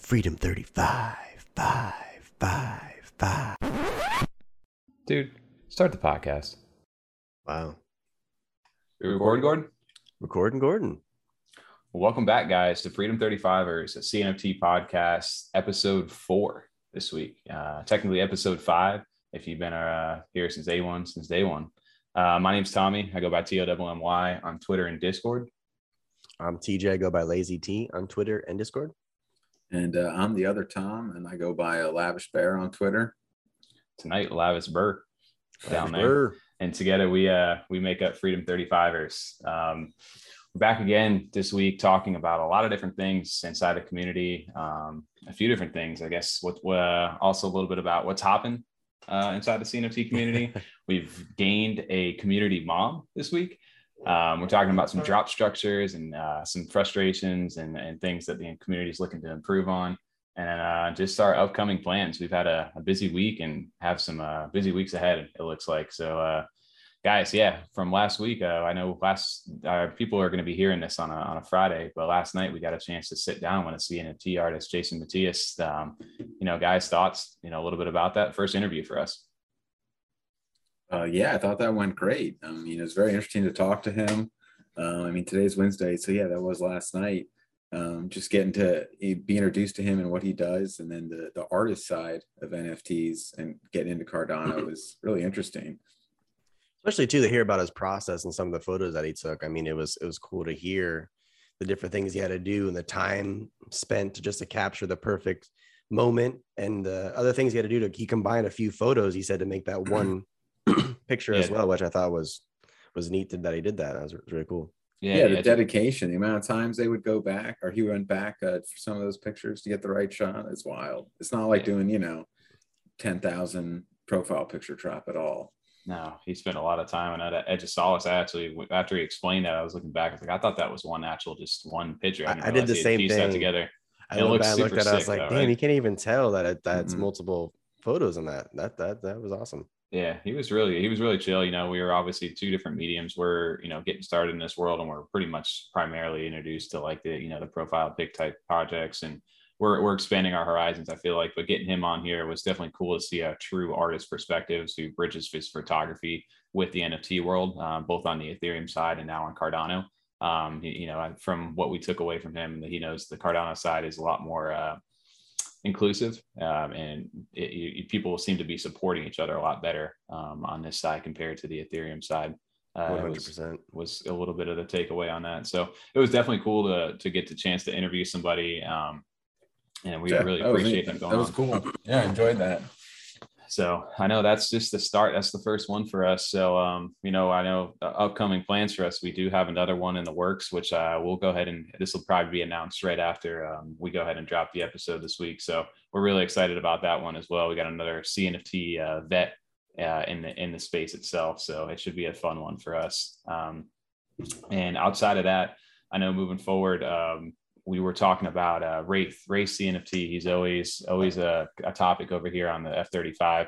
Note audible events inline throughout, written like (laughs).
Freedom 35, 5, 5, 5. Dude, start the podcast. Wow. We recording, Gordon? Recording Gordon. Well, welcome back, guys, to Freedom 35ers, a CNFT podcast, episode four this week. Uh, technically, episode five, if you've been uh, here since day one, since day one. Uh, my name's Tommy. I go by T-O-M-M-Y on Twitter and Discord. I'm TJ. I go by Lazy T on Twitter and Discord. And uh, I'm the other Tom, and I go by a Lavish Bear on Twitter. Tonight, Lavish Burr down there. Burr. and together we uh we make up freedom 35ers um we're back again this week talking about a lot of different things inside the community um a few different things i guess what uh, also a little bit about what's happened uh, inside the cnft community (laughs) we've gained a community mom this week um, we're talking about some drop structures and uh, some frustrations and, and things that the community is looking to improve on and uh, just our upcoming plans. We've had a, a busy week and have some uh, busy weeks ahead. It looks like so, uh, guys. Yeah, from last week, uh, I know last people are going to be hearing this on a, on a Friday, but last night we got a chance to sit down with a CNFT artist, Jason Matthias. Um, you know, guys, thoughts. You know, a little bit about that first interview for us. Uh, yeah, I thought that went great. I mean, it was very interesting to talk to him. Uh, I mean, today's Wednesday, so yeah, that was last night. Um, just getting to eh, be introduced to him and what he does, and then the the artist side of NFTs and getting into Cardano was really interesting. Especially too to hear about his process and some of the photos that he took. I mean, it was it was cool to hear the different things he had to do and the time spent just to capture the perfect moment and the other things he had to do to he combined a few photos he said to make that one picture as well which i thought was was neat that he did that that was really cool Yeah, the dedication, the amount of times they would go back, or he went back uh, for some of those pictures to get the right shot is wild. It's not like Yeah. doing, you know, ten thousand profile picture trap at all. No, he spent a lot of time on that Edge of Solace. I actually, after he explained that, I was looking back. I was like, I thought that was one actual, just one picture. I- didn't I did the same pieced that thing. together. i It looked, looks back, I looked super at it i was sick, like though, damn right? you can't even tell that it, that's Mhm. multiple photos in that that that that was awesome Yeah, he was really he was really chill. You know, we were obviously two different mediums. We're you know getting started in this world, and we're pretty much primarily introduced to like the you know the profile pic type projects, and we're we're expanding our horizons. I feel like, but getting him on here was definitely cool to see a true artist perspectives who bridges his photography with the NFT world, um, both on the Ethereum side and now on Cardano. Um, you know, from what we took away from him, he knows the Cardano side is a lot more. Uh, inclusive um, and it, you, people seem to be supporting each other a lot better um, on this side compared to the ethereum side uh, was, 100% was a little bit of the takeaway on that so it was definitely cool to to get the chance to interview somebody um, and we Yeah, really that was appreciate neat. them going That was on. cool. Yeah, I enjoyed that. So I know that's just the start. That's the first one for us. So um, you know, I know the upcoming plans for us. We do have another one in the works, which uh, we'll go ahead and this will probably be announced right after um, we go ahead and drop the episode this week. So we're really excited about that one as well. We got another CNFT uh, vet uh, in the in the space itself, so it should be a fun one for us. Um, and outside of that, I know moving forward, um, we were talking about uh, Wraith, Wraith CNFT. He's always always a, a topic over here on the F35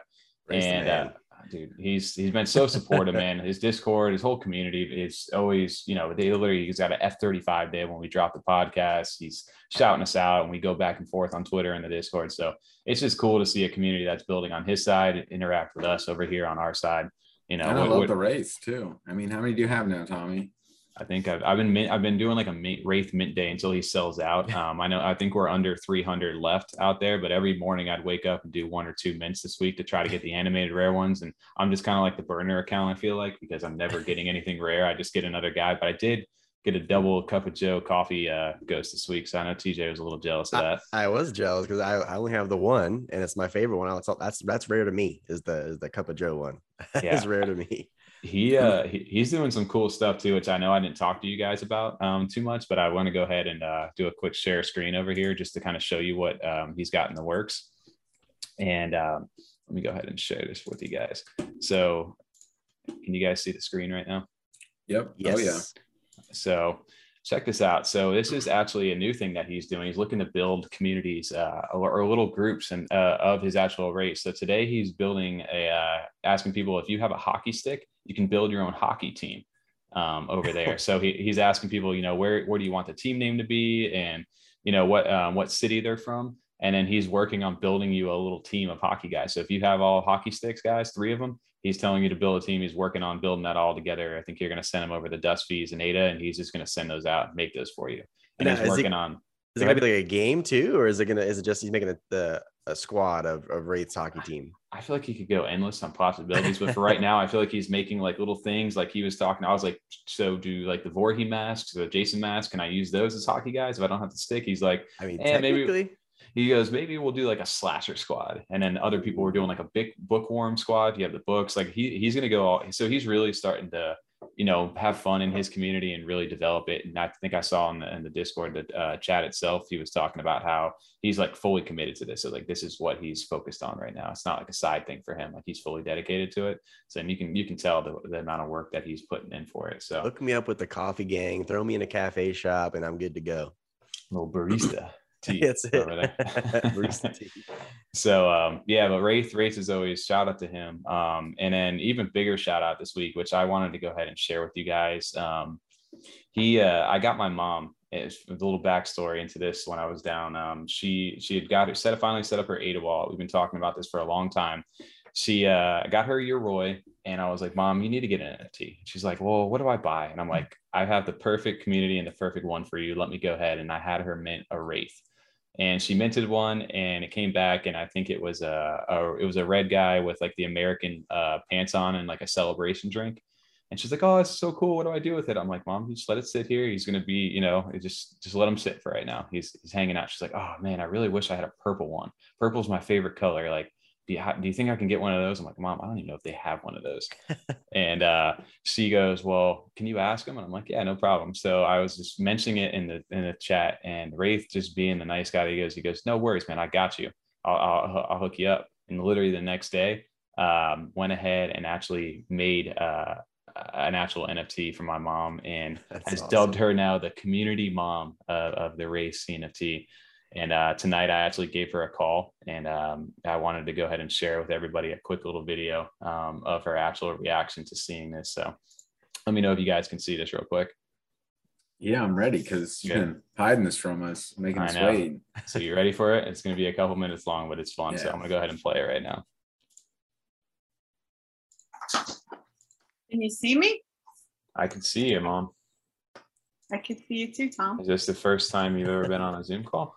Race and uh, dude, he's he's been so supportive, man. His Discord, his whole community is always, you know, they literally he's got an F thirty five day when we drop the podcast. He's shouting us out, and we go back and forth on Twitter and the Discord. So it's just cool to see a community that's building on his side interact with us over here on our side. You know, and I love what- the Wraiths too. I mean, how many do you have now, Tommy? I think I've, I've been mint, I've been doing like a mint, Wraith mint day until he sells out. (laughs) Um, I know I think we're under 300 left out there, but every morning I'd wake up and do one or two mints this week to try to get the (laughs) animated rare ones. And I'm just kind of like the burner account. I feel like because I'm never getting anything rare. I just get another guy, but I did get a double cup of Joe coffee uh, ghost this week. So I know TJ was a little jealous of that. I was jealous because I, I only have the one, and it's my favorite one. That's that's that's rare to me. Is the is the cup of Joe one? (laughs) Yeah. it's rare to me. He uh he, he's doing some cool stuff too which i know i didn't talk to you guys about um too much but i want to go ahead and uh do a quick share screen over here just to kind of show you what um he's got in the works and um let me go ahead and share this with you guys so can you guys see the screen right now Yep. Yes. Oh yeah. so check this out. So this is actually a new thing that he's doing. He's looking to build communities uh, or, or little groups and uh, of his actual wraiths. So today he's building a uh, asking people if you have a hockey stick, you can build your own hockey team um, over (laughs) there. so he, he's asking people, you know, where where do you want the team name to be and you know what um, what city they're from, and then he's working on building you a little team of hockey guys. So if you have all hockey sticks guys, three of them, he's telling you to build a team. He's working on building that all together. I think you're going to send him over the dust fees and Ada, and he's just going to send those out, and make those for you. And Now, he's working he- on. Is it gonna be like a game too, or is it gonna is it just he's making a the a squad of, of Wraith's hockey team? I feel like he could go endless on possibilities, but (laughs) for right now, I feel like he's making like little things. Like he was talking, I was like, so do like the Voorhees masks, the Jason mask? Can I use those as hockey guys if I don't have to stick? He's like, I mean, Eh, maybe- technically, he goes, maybe we'll do like a slasher squad, and then other people were doing like a big bookworm squad. You have the books, like he he's gonna go all. So he's really starting to, you know, have fun in his community and really develop it. And I think I saw in the in the Discord the uh, chat itself, he was talking about how he's like fully committed to this. So like this is what he's focused on right now. It's not like a side thing for him. Like he's fully dedicated to it. So and you can you can tell the, the amount of work that he's putting in for it. So hook me up with the coffee gang, throw me in a cafe shop, and I'm good to go. little barista. Tea That's it. over there. Barista tea. so um yeah but wraith wraith is always shout out to him um and then even bigger shout out this week which i wanted to go ahead and share with you guys um he uh i got my mom it's a little backstory into this when i was down um she she had got it set finally set up her ada wall we've been talking about this for a long time she uh got her Yoroi and I was like, Mom, you need to get an NFT. She's like, Well, what do I buy? And I'm like, I have the perfect community and the perfect one for you. Let me go ahead. And I had her mint a Wraith and she minted one and it came back and i think it was a, a it was a red guy with like the american uh, pants on and like a celebration drink. And she's like oh it's so cool. What do i do with it? I'm like mom just let it sit here. He's to be you know just just let him sit for right now. He's he's hanging out. She's like oh man i really wish i had a purple one. Purple's my favorite color. Like do you, ha- do you think i can get one of those i'm like mom i don't even know if they have one of those (laughs) and uh she goes, Well, can you ask him? And I'm like, Yeah, no problem. So I was just mentioning it in the in the chat, and Wraith just being the nice guy he goes, he goes, No worries, man, I got you. I'll I'll, I'll hook you up. And literally the next day, um, went ahead and actually made uh an actual NFT for my mom and That's has awesome. dubbed her now the community mom of, of the Wraith CNFT. And uh, tonight I actually gave her a call and um, I wanted to go ahead and share with everybody a quick little video um, of her actual reaction to seeing this. So let me know if you guys can see this real quick. Yeah, I'm ready because you've Yeah. been hiding this from us, making I us know. wait. So you ready for it? It's going to be a couple minutes long, but it's fun. So I'm going to go ahead and play it right now. Can you see me? I can see you, mom. I can see you too, Tom. Is this the first time you've ever been on a Zoom call?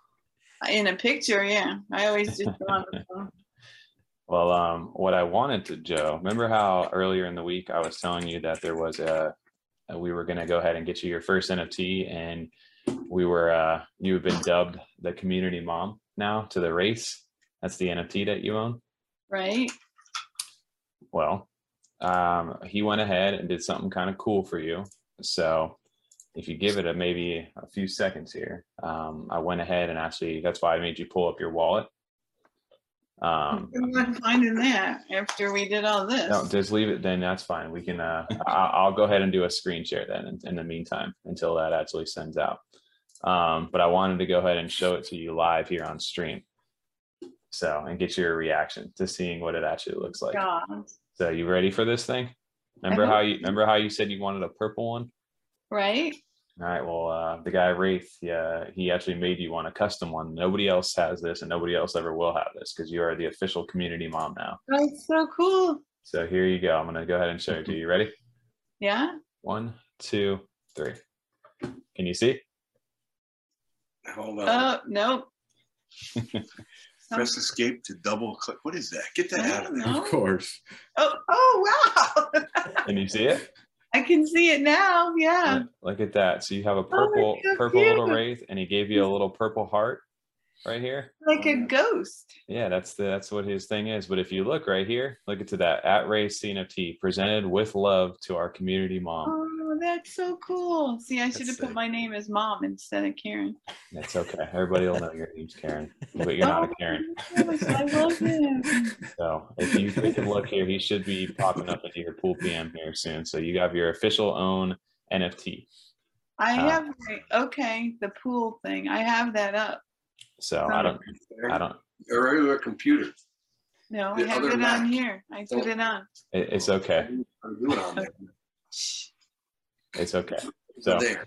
In a picture, yeah. I always just go on the phone. (laughs) Well, um, what I wanted to, Joe, remember how earlier in the week I was telling you that there was a, a- we were going to go ahead and get you your first NFT, and we were, uh, you have been dubbed the community mom now to the Wraiths. That's the NFT that you own. Right? Well, um, he went ahead and did something kind of cool for you. So, if you give it a maybe a few seconds here, um, I went ahead and actually that's why I made you pull up your wallet. Um, I'm not finding that after we did all this. No, just leave it. Then that's fine. We can. Uh, I- I'll go ahead and do a screen share then. In, in the meantime, until that actually sends out. Um, but I wanted to go ahead and show it to you live here on stream. So and get your reaction to seeing what it actually looks like. God. So you ready for this thing? Remember how you remember how you said you wanted a purple one? Right? All right. Well, uh, the guy Wraith, yeah, he actually made you one, a custom one. Nobody else has this, and nobody else ever will have this because you are the official community mom now. That's so cool. So here you go. I'm gonna go ahead and show it to you. Ready? Yeah? One, two, three. Can you see? Hold on. Oh, nope. (laughs) Press escape to double click. What is that? Get that out of there. No. Of course. Oh, oh, wow. (laughs) Can you see it? I can see it now. Yeah. Look at that. So you have a oh, purple, so purple little cute. wraith, and he gave you a little purple heart right here. Like a oh, ghost. Yeah, that's the that's what his thing is. But if you look right here, look into that at Wraith CNFT presented with love to our community mom. Oh, that's so cool. See, I should have put sick. my name as mom instead of Karen. That's okay. Everybody will know your name's Karen, but you're not a Karen. Oh, gosh, I love him. (laughs) So if you take a look here, he should be popping up into your pool PM here soon. So you have your official own NFT. I Uh, have my, okay, the pool thing. I have that up. So I don't, I don't. A regular computer. No, I have other it on here. I put Oh. it on. It, it's okay. (laughs) I'll do it on there. It's okay. So There.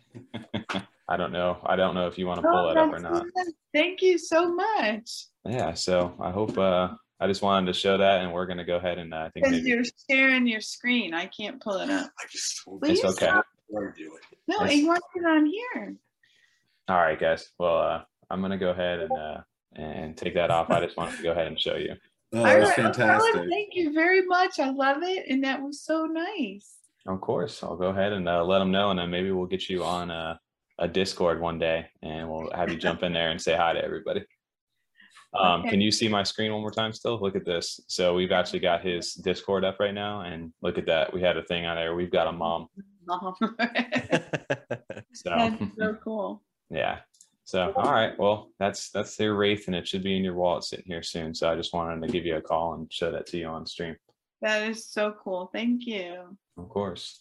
(laughs) I don't know. I don't know if you want to Oh, pull that up or not. Thank you so much. Yeah. So I hope. uh I just wanted to show that, and we're gonna go ahead and uh, I think Because maybe you're sharing your screen. I can't pull it up. I just told Will It's okay. stop? you to do it. No, It's- he wants it on here. All right, guys. Well, uh, I'm gonna go ahead and uh, and take that off. I just wanted to go ahead and show you. (laughs) Oh, All that was right, Helen, fantastic. Thank you very much. I love it. And that was so nice. Of course, I'll go ahead and uh, let them know, and then maybe we'll get you on a, a Discord one day, and we'll have you jump in there and say hi to everybody. Um, Okay. Can you see my screen one more time? Still, look at this. So we've actually got his Discord up right now, and look at that. We had a thing on there. We've got a mom. (laughs) So That's so cool. yeah. So all right, well that's that's their wraith, and it should be in your wallet sitting here soon. So I just wanted to give you a call and show that to you on stream. That is so cool. Thank you. Of course.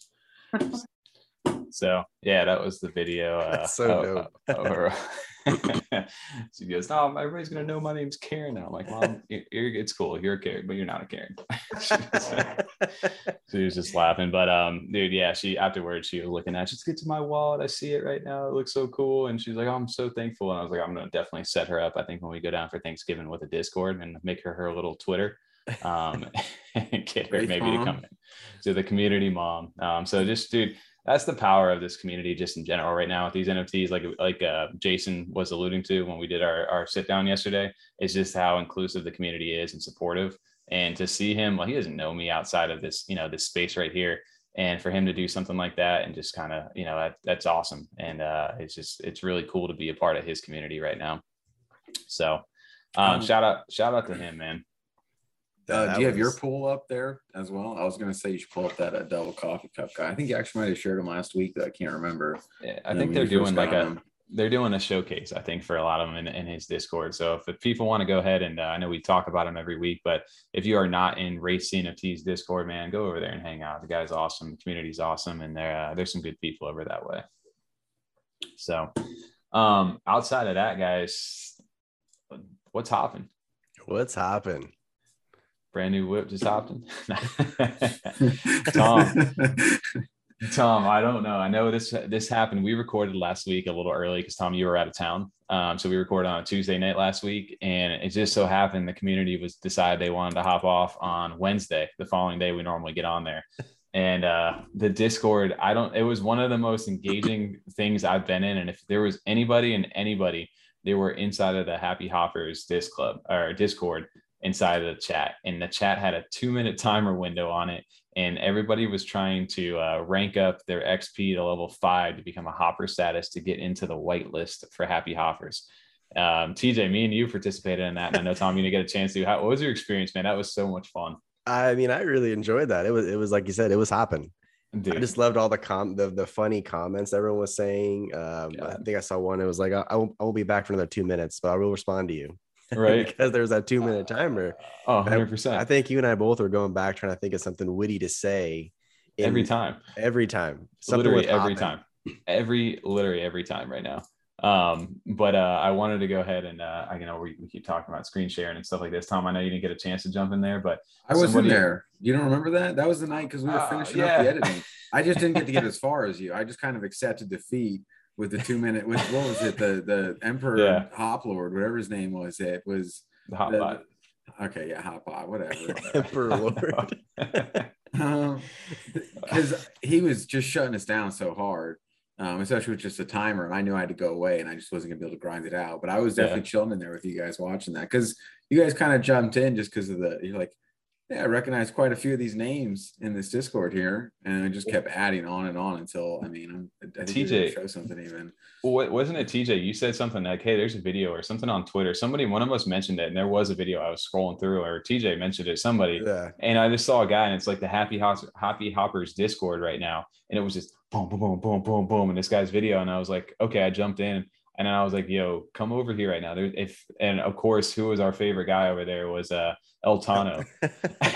(laughs) so yeah, that was the video. Uh, That's so of- dope. of her- (laughs) she goes, "No, everybody's gonna know my name's Karen." And I'm like, "Mom, (laughs) you're, you're- it's cool. You're a Karen, but you're not a Karen." she, was, she was just laughing, but um, dude, yeah. She afterwards she was looking at. Just get to my wallet. I see it right now. It looks so cool. And she's like, oh, "I'm so thankful." And I was like, "I'm gonna definitely set her up. I think when we go down for Thanksgiving with a Discord and make her her little Twitter." Um (laughs) get her maybe to come in to the community mom. Um, so just dude, that's the power of this community just in general right now with these NFTs, like like uh, Jason was alluding to when we did our, our sit down yesterday, is just how inclusive the community is and supportive. And to see him, well, he doesn't know me outside of this, you know, this space right here. And for him to do something like that and just kind of, you know, that, that's awesome. And uh, it's just, it's really cool to be a part of his community right now. So um, Um, shout out, shout out to him, man. Uh, do you have your pool up there as well? I was going to say you should pull up that uh, double coffee cup guy. I think you actually might have shared him last week, but I can't remember. Yeah, I you think they're doing like a him. they're doing a showcase. I think for a lot of them in, in his Discord. So if, if people want to go ahead and uh, I know we talk about him every week, but if you are not in Wraith CNFT's Discord, man, go over there and hang out. The guy's awesome. The community's awesome, and there uh, there's some good people over that way. So um outside of that, guys, what's hopping? What's happened? Brand new whip just hopping. (laughs) (laughs) Tom. (laughs) Tom, I don't know. I know this this happened. We recorded last week a little early because Tom, you were out of town. Um, so we recorded on a Tuesday night last week, and it just so happened the community was decided they wanted to hop off on Wednesday, the following day we normally get on there. And uh, the Discord, I don't. It was one of the most engaging things I've been in, and if there was anybody and anybody, they were inside of the Happy Hoppers Disc Club or Discord inside of the chat, and the chat had a two minute timer window on it and everybody was trying to uh, rank up their XP to level five to become a hopper status to get into the white list for happy hoppers. Um, TJ, me and you participated in that, and I know Tom, you didn't get a chance to. How, what was your experience, man? That was so much fun, I mean, I really enjoyed that. It was it was like you said, it was hopping. dude. I just loved all the com the, the funny comments everyone was saying. Um, I think I saw one. It was like, I, I won't, I won't be back for another two minutes, but I will respond to you. Right? (laughs) because there's that two minute timer. Oh, I- 100 I percent think you and I both were going back trying to think of something witty to say in- every time. Every time. Something literally every time every literally every time right now um but uh i wanted to go ahead and uh i you know we, we keep talking about screen sharing and stuff like this tom i know you didn't get a chance to jump in there but I was Somebody- in there. You don't remember that? That was the night because we were Oh, finishing yeah. up the editing. I just didn't get to get (laughs) as far as you. I just kind of accepted defeat with the two minute. With what was it? The the Emperor Yeah. Hop Lord, whatever his name was. It was the hot the- pot okay. Yeah, Hop Pot, (laughs) whatever. Emperor Lord. (laughs) because he was just shutting us down so hard, um, especially with just a timer. And I knew I had to go away, and I just wasn't gonna be able to grind it out. But I was Yeah. definitely chilling in there with you guys watching that because you guys kind of jumped in just because of the you're like, yeah, I recognize quite a few of these names in this Discord here, and I just kept adding on and on until I mean, I'm, I think we were TJ. show something even. Well, what- wasn't it TJ? You said something like, "Hey, there's a video or something on Twitter." Somebody, one of us mentioned it, and there was a video. I was scrolling through, or TJ mentioned it. Somebody, Yeah. and I just saw a guy, and it's like the Happy Hops, Happy Hoppers Discord right now, and it was just boom, boom, boom, boom, boom, boom, and this guy's video, and I was like, okay, I jumped in, and then I was like, yo, come over here right now. There, if and of course, who was our favorite guy over there was uh El Tano. (laughs) (laughs)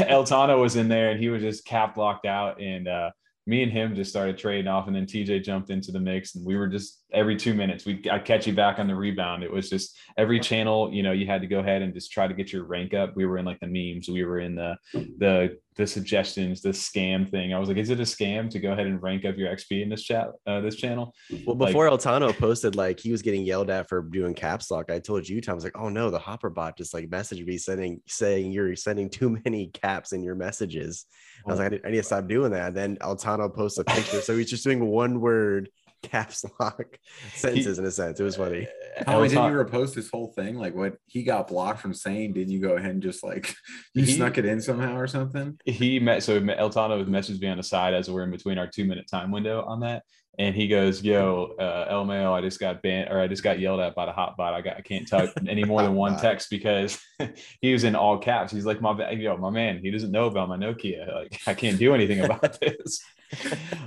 El Tano was in there, and he was just cap locked out, and uh me and him just started trading off, and then TJ jumped into the mix, and we were just every two minutes we I catch you back on the rebound. It was just every channel, you know, you had to go ahead and just try to get your rank up. We were in like the memes, we were in the the the suggestions, the scam thing. I was like, is it a scam to go ahead and rank up your XP in this chat, uh, this channel? Well, Like- before Altano posted like he was getting yelled at for doing caps lock, I told you, Tom, I was like, oh no, the Hopper bot just like messaged me sending saying you're sending too many (laughs) caps in your messages. I was like, I need, I need to stop doing that. then Altano posts a picture, so he's just doing one word (laughs) caps lock (laughs) sentences in a sense. It was funny. (laughs) Oh, didn't Elton- you repost this whole thing? Like what he got blocked from saying? Didn't you go ahead and just like you He- snuck it in somehow or something? he met so Eltano messaged me on the side as we're in between our two minute time window on that. And he goes, Yo, uh El Mayo, I just got banned or I just got yelled at by the hot bot. I got I can't type (laughs) any more than one text because (laughs) he was in all caps. He's like, My yo, my man, he doesn't know about my Nokia. Like, I can't do anything (laughs) about this.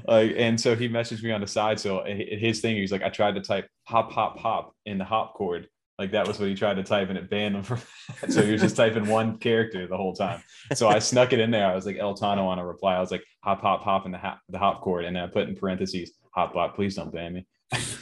like, and so he messaged me on the side. So his thing, he's like, I tried to type hop, hop, hop in the hop chord. Like that was what he tried to type and it banned him from that. So he was just typing one character the whole time. So I snuck it in there. I was like El Tano on a reply. I was like hop hop hop in the hop the hop chord, and then I put in parentheses hop bot. Please don't ban me. (laughs) (laughs)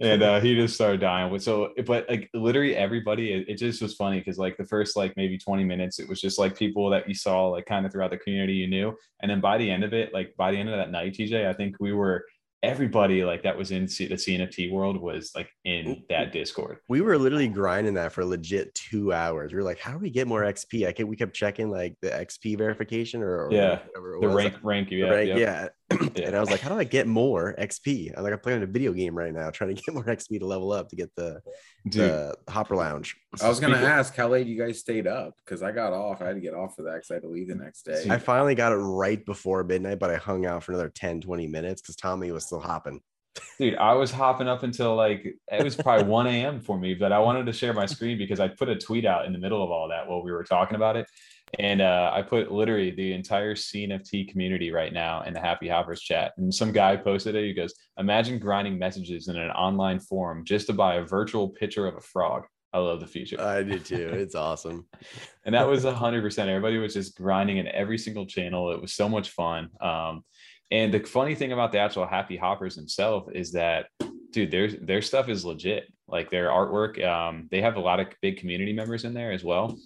and uh, he just started dying. With so, but like literally everybody, it, it just was funny because like the first like maybe twenty minutes, it was just like people that you saw like kind of throughout the community you knew, and then by the end of it, like by the end of that night, TJ, I think we were everybody like that was in C- the CNFT world was like in that Discord. We were literally grinding that for legit two hours. We were like, how do we get more XP? I kept, we kept checking like the XP verification or, or Yeah, whatever it The was. rank rank, yeah, rank, yeah. Yeah. Yeah. And I was like, how do I get more XP? I'm like, I'm playing a video game right now, trying to (laughs) get more XP to level up to get the, Dude, the Hopper Lounge. I was gonna (laughs) Speaking- ask how late you guys stayed up because I got off. I had to get off for that because I had to leave the next day. I finally got it right before midnight, but I hung out for another 10, 20 minutes because Tommy was still hopping. dude i was hopping up until like it was probably 1 a.m for me but i wanted to share my screen because i put a tweet out in the middle of all that while we were talking about it and uh, i put literally the entire cnft community right now in the happy hoppers chat. And some guy posted it. He goes imagine grinding messages in an online forum just to buy a virtual picture of a frog. I love the feature. I did too. (laughs) It's awesome. and that was 100% everybody was just grinding in every single channel. It was so much fun. Um, and the funny thing about the actual happy hoppers themselves is that dude their their stuff is legit. Like their artwork um, they have a lot of big community members in there as well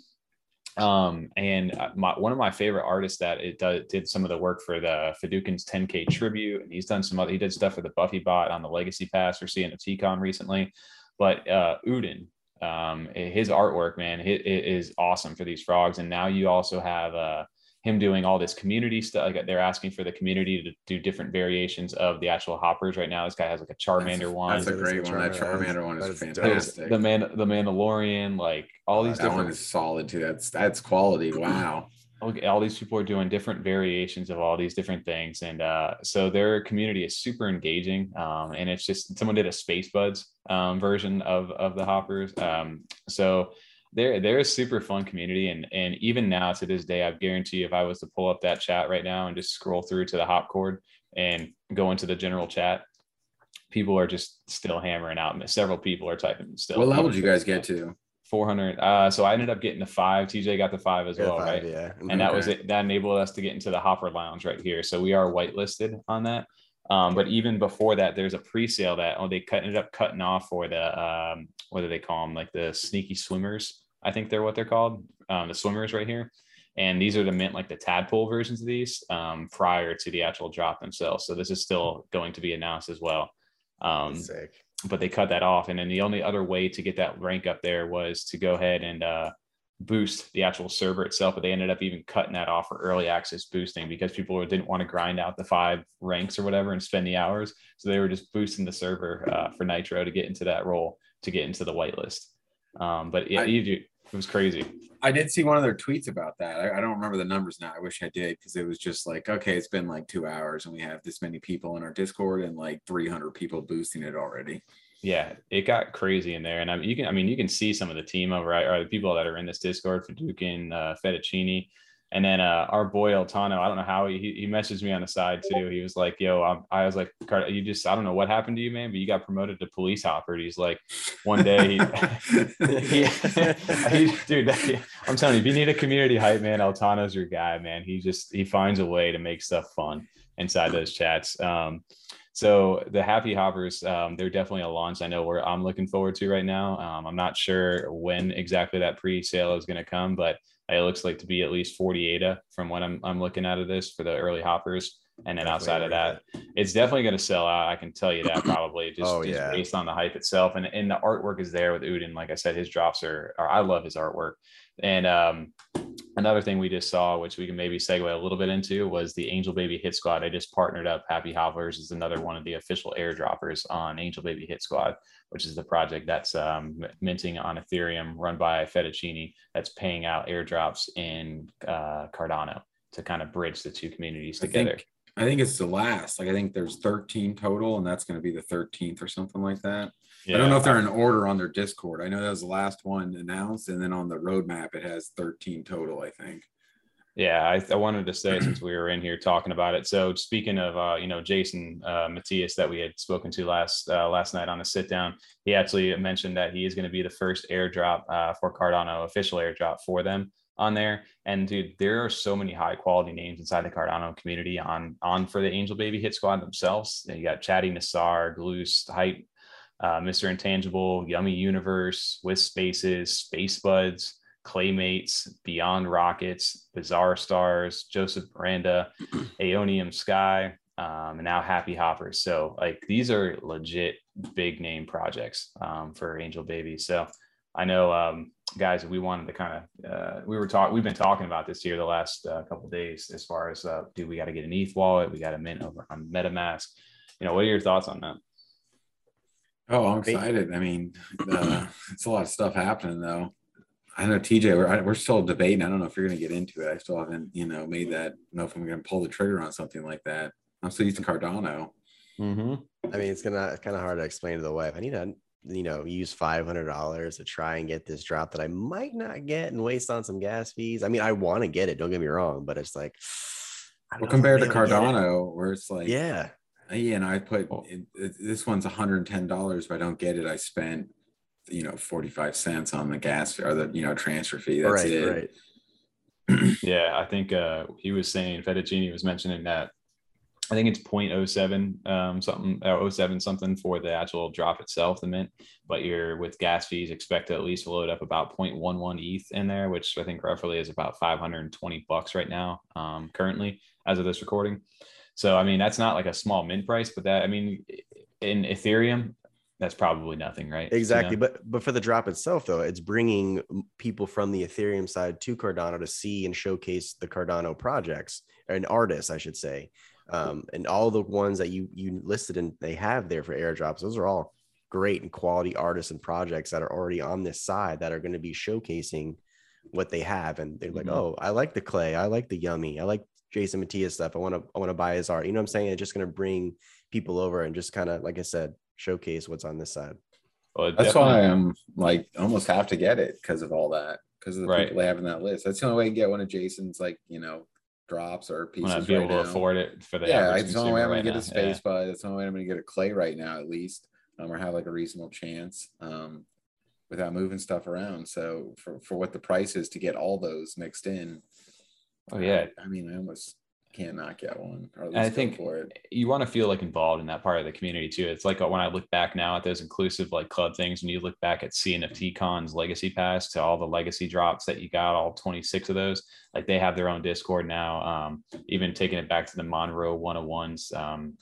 um, and uh, my, one of my favorite artists that it does, did some of the work for the Fidukin's 10k tribute and he's done some other he did stuff for the Buffy bot on the legacy pass for CNFTCon recently. But uh Udin um his artwork man it, it is awesome for these frogs. And now you also have uh him doing all this community stuff like they're asking for the community to do different variations of the actual hoppers right now this guy has like a charmander one That's a great one. That Charmander. Charmander one is dope. Fantastic. the man the mandalorian like all these that one different is solid too. That's that's quality. Wow. (clears throat) look, all these people are doing different variations of all these different things and uh, so their community is super engaging um, and it's just someone did a space buds um, version of of the hoppers um, so they're they're a super fun community and and even now to this day i guarantee if i was to pull up that chat right now and just scroll through to the hop cord and go into the general chat people are just still hammering out several people are typing still. What level did you guys get to? 400 uh so i ended up getting the five. Tj got the five as Yeah, well five, right? Yeah. and that was it. That enabled us to get into the hopper lounge right here. So we are whitelisted on that. Um, but even before that there's a pre-sale that oh they cut, ended up cutting off for the um, what do they call them like the sneaky swimmers i think they're what they're called um, the swimmers right here and these are the mint like the tadpole versions of these um, prior to the actual drop themselves so this is still going to be announced as well um, sick. but they cut that off. And then the only other way to get that rank up there was to go ahead and uh, boost the actual server itself. But they ended up even cutting that off for early access boosting because people didn't want to grind out the five ranks or whatever and spend the hours. So they were just boosting the server uh, for Nitro to get into that role to get into the whitelist. Um, but yeah, I- you do- it was crazy. I did see one of their tweets about that. I, I don't remember the numbers now. I wish I did because it was just like, okay, it's been like two hours and we have this many people in our Discord and like 300 people boosting it already. yeah, it got crazy in there. And I mean, you can, I mean, you can see some of the team over? Or the people that are in this Discord for Dukin, uh, Fettuccini. And then uh, our boy Altano, I don't know how he, he messaged me on the side too. He was like, yo, I'm, I was like, "Cart- you just, I don't know what happened to you, man, but you got promoted to police hopper. He's like, one day he, (laughs) he, he- dude, I'm telling you, if you need a community hype man, Altano's your guy, man. He just, he finds a way to make stuff fun inside those chats. Um, so the Happy Hoppers, um, they're definitely a launch. I know where I'm looking forward to right now. Um, I'm not sure when exactly that pre-sale is going to come, but it looks like to be at least 40 ADA from what I'm, I'm looking at of this for the early hoppers. And then Definitely outside of worth that, it's definitely going to sell out. I can tell you that (clears throat) probably just, Oh, just yeah. based on the hype itself. And, and the artwork is there with Udin. Like I said, his drops are, are I love his artwork. And um, another thing we just saw, which we can maybe segue a little bit into, was the Angel Baby Hit Squad. I just partnered up. Happy Hoppers is another one of the official airdroppers on Angel Baby Hit Squad, which is the project that's um, minting on Ethereum, run by Fettuccini, that's paying out airdrops in uh, Cardano to kind of bridge the two communities I together. think I think it's the last. Like I think there's 13 total, and that's going to be the 13th or something like that. I don't know if they're in order on their Discord. I know that was the last one announced, and then on the roadmap it has 13 total. I think. Yeah, I, I wanted to say since we were in here talking about it. So speaking of, uh, you know, Jason uh, Matthias that we had spoken to last uh, last night on a sit down, he actually mentioned that he is going to be the first airdrop uh, for Cardano, official airdrop for them on there. And dude, there are so many high quality names inside the Cardano community on on for the Angel Baby Hit Squad themselves. You got Chatty Nassar, Gloose, Hype, uh, Mr. Intangible, Yummy Universe, with Spaces, Space Buds. Claymates, Beyond Rockets, Bizarre Stars, Joseph Miranda, (clears throat) Aeonium Sky, um, and now Happy Hoppers. So like these are legit big name projects um, for Angel Baby. So I know um, guys, we wanted to kind of uh, we were talking we've been talking about this here the last uh, couple days as far as uh, dude, we got to get an ETH wallet, we got to mint over on MetaMask. You know, what are your thoughts on that? Oh, I'm excited. I mean, uh, (clears throat) it's a lot of stuff happening though. I know TJ, we're, we're still debating. I don't know if you're going to get into it. I still haven't, you know, made that. Know if I'm going to pull the trigger on something like that. I'm still using Cardano. Mm-hmm. I mean, it's gonna kind of hard to explain to the wife. I need to, you know, use five hundred dollars to try and get this drop that I might not get and waste on some gas fees. I mean, I want to get it. Don't get me wrong, but it's like, Well, compared to I'll be able get it. Cardano, where it's like, yeah, yeah, and I put Well- it, it- this one's 110 dollars. If I don't get it, I spent, you know, 45 cents on the gas or the you know transfer fee. That's right, it. right. (clears throat) Yeah, I think uh, he was saying Fettuccini was mentioning that I think it's 0.07 um, something or 07 something for the actual drop itself, the mint. But you're with gas fees, expect to at least load up about 0.11 ETH in there, which I think roughly is about 520 bucks right now, um, currently as of this recording. So I mean, that's not like a small mint price, but that I mean, in Ethereum, that's probably nothing, right? You know? Exactly, but but for the drop itself, though, it's bringing people from the Ethereum side to Cardano to see and showcase the Cardano projects and artists, I should say, um, and all the ones that you you listed and they have there for airdrops. Those are all great and quality artists and projects that are already on this side that are going to be showcasing what they have, and they're like, Mhm. oh, I like the clay, I like the yummy, I like Jason Matias stuff. I want to I want to buy his art. You know what I'm saying? It's just going to bring people over and just kind of like I said, showcase what's on this side. Well, it That's why I'm like almost have to get it because of all that. Because of the Right. people they have in that list. That's the only way I can get one of Jason's like you know drops or I'm pieces. not be able right to afford it for the yeah, average it's the only way I'm consumer gonna right get now. a Yeah. space bud. That's the only way I'm gonna get a clay right now, at least, um, or have like a reasonable chance, um, without moving stuff around. So for for what the price is to get all those mixed in, Oh yeah, I mean, I almost can't not get one. Or at And I think for it. you want to feel like involved in that part of the community too. It's like uh, when I look back now at those inclusive like club things, when you look back at CNFT Con's legacy pass to all the legacy drops that you got, all 26 of those, like they have their own Discord now. Um, even taking it back to the Monroe 101s, um,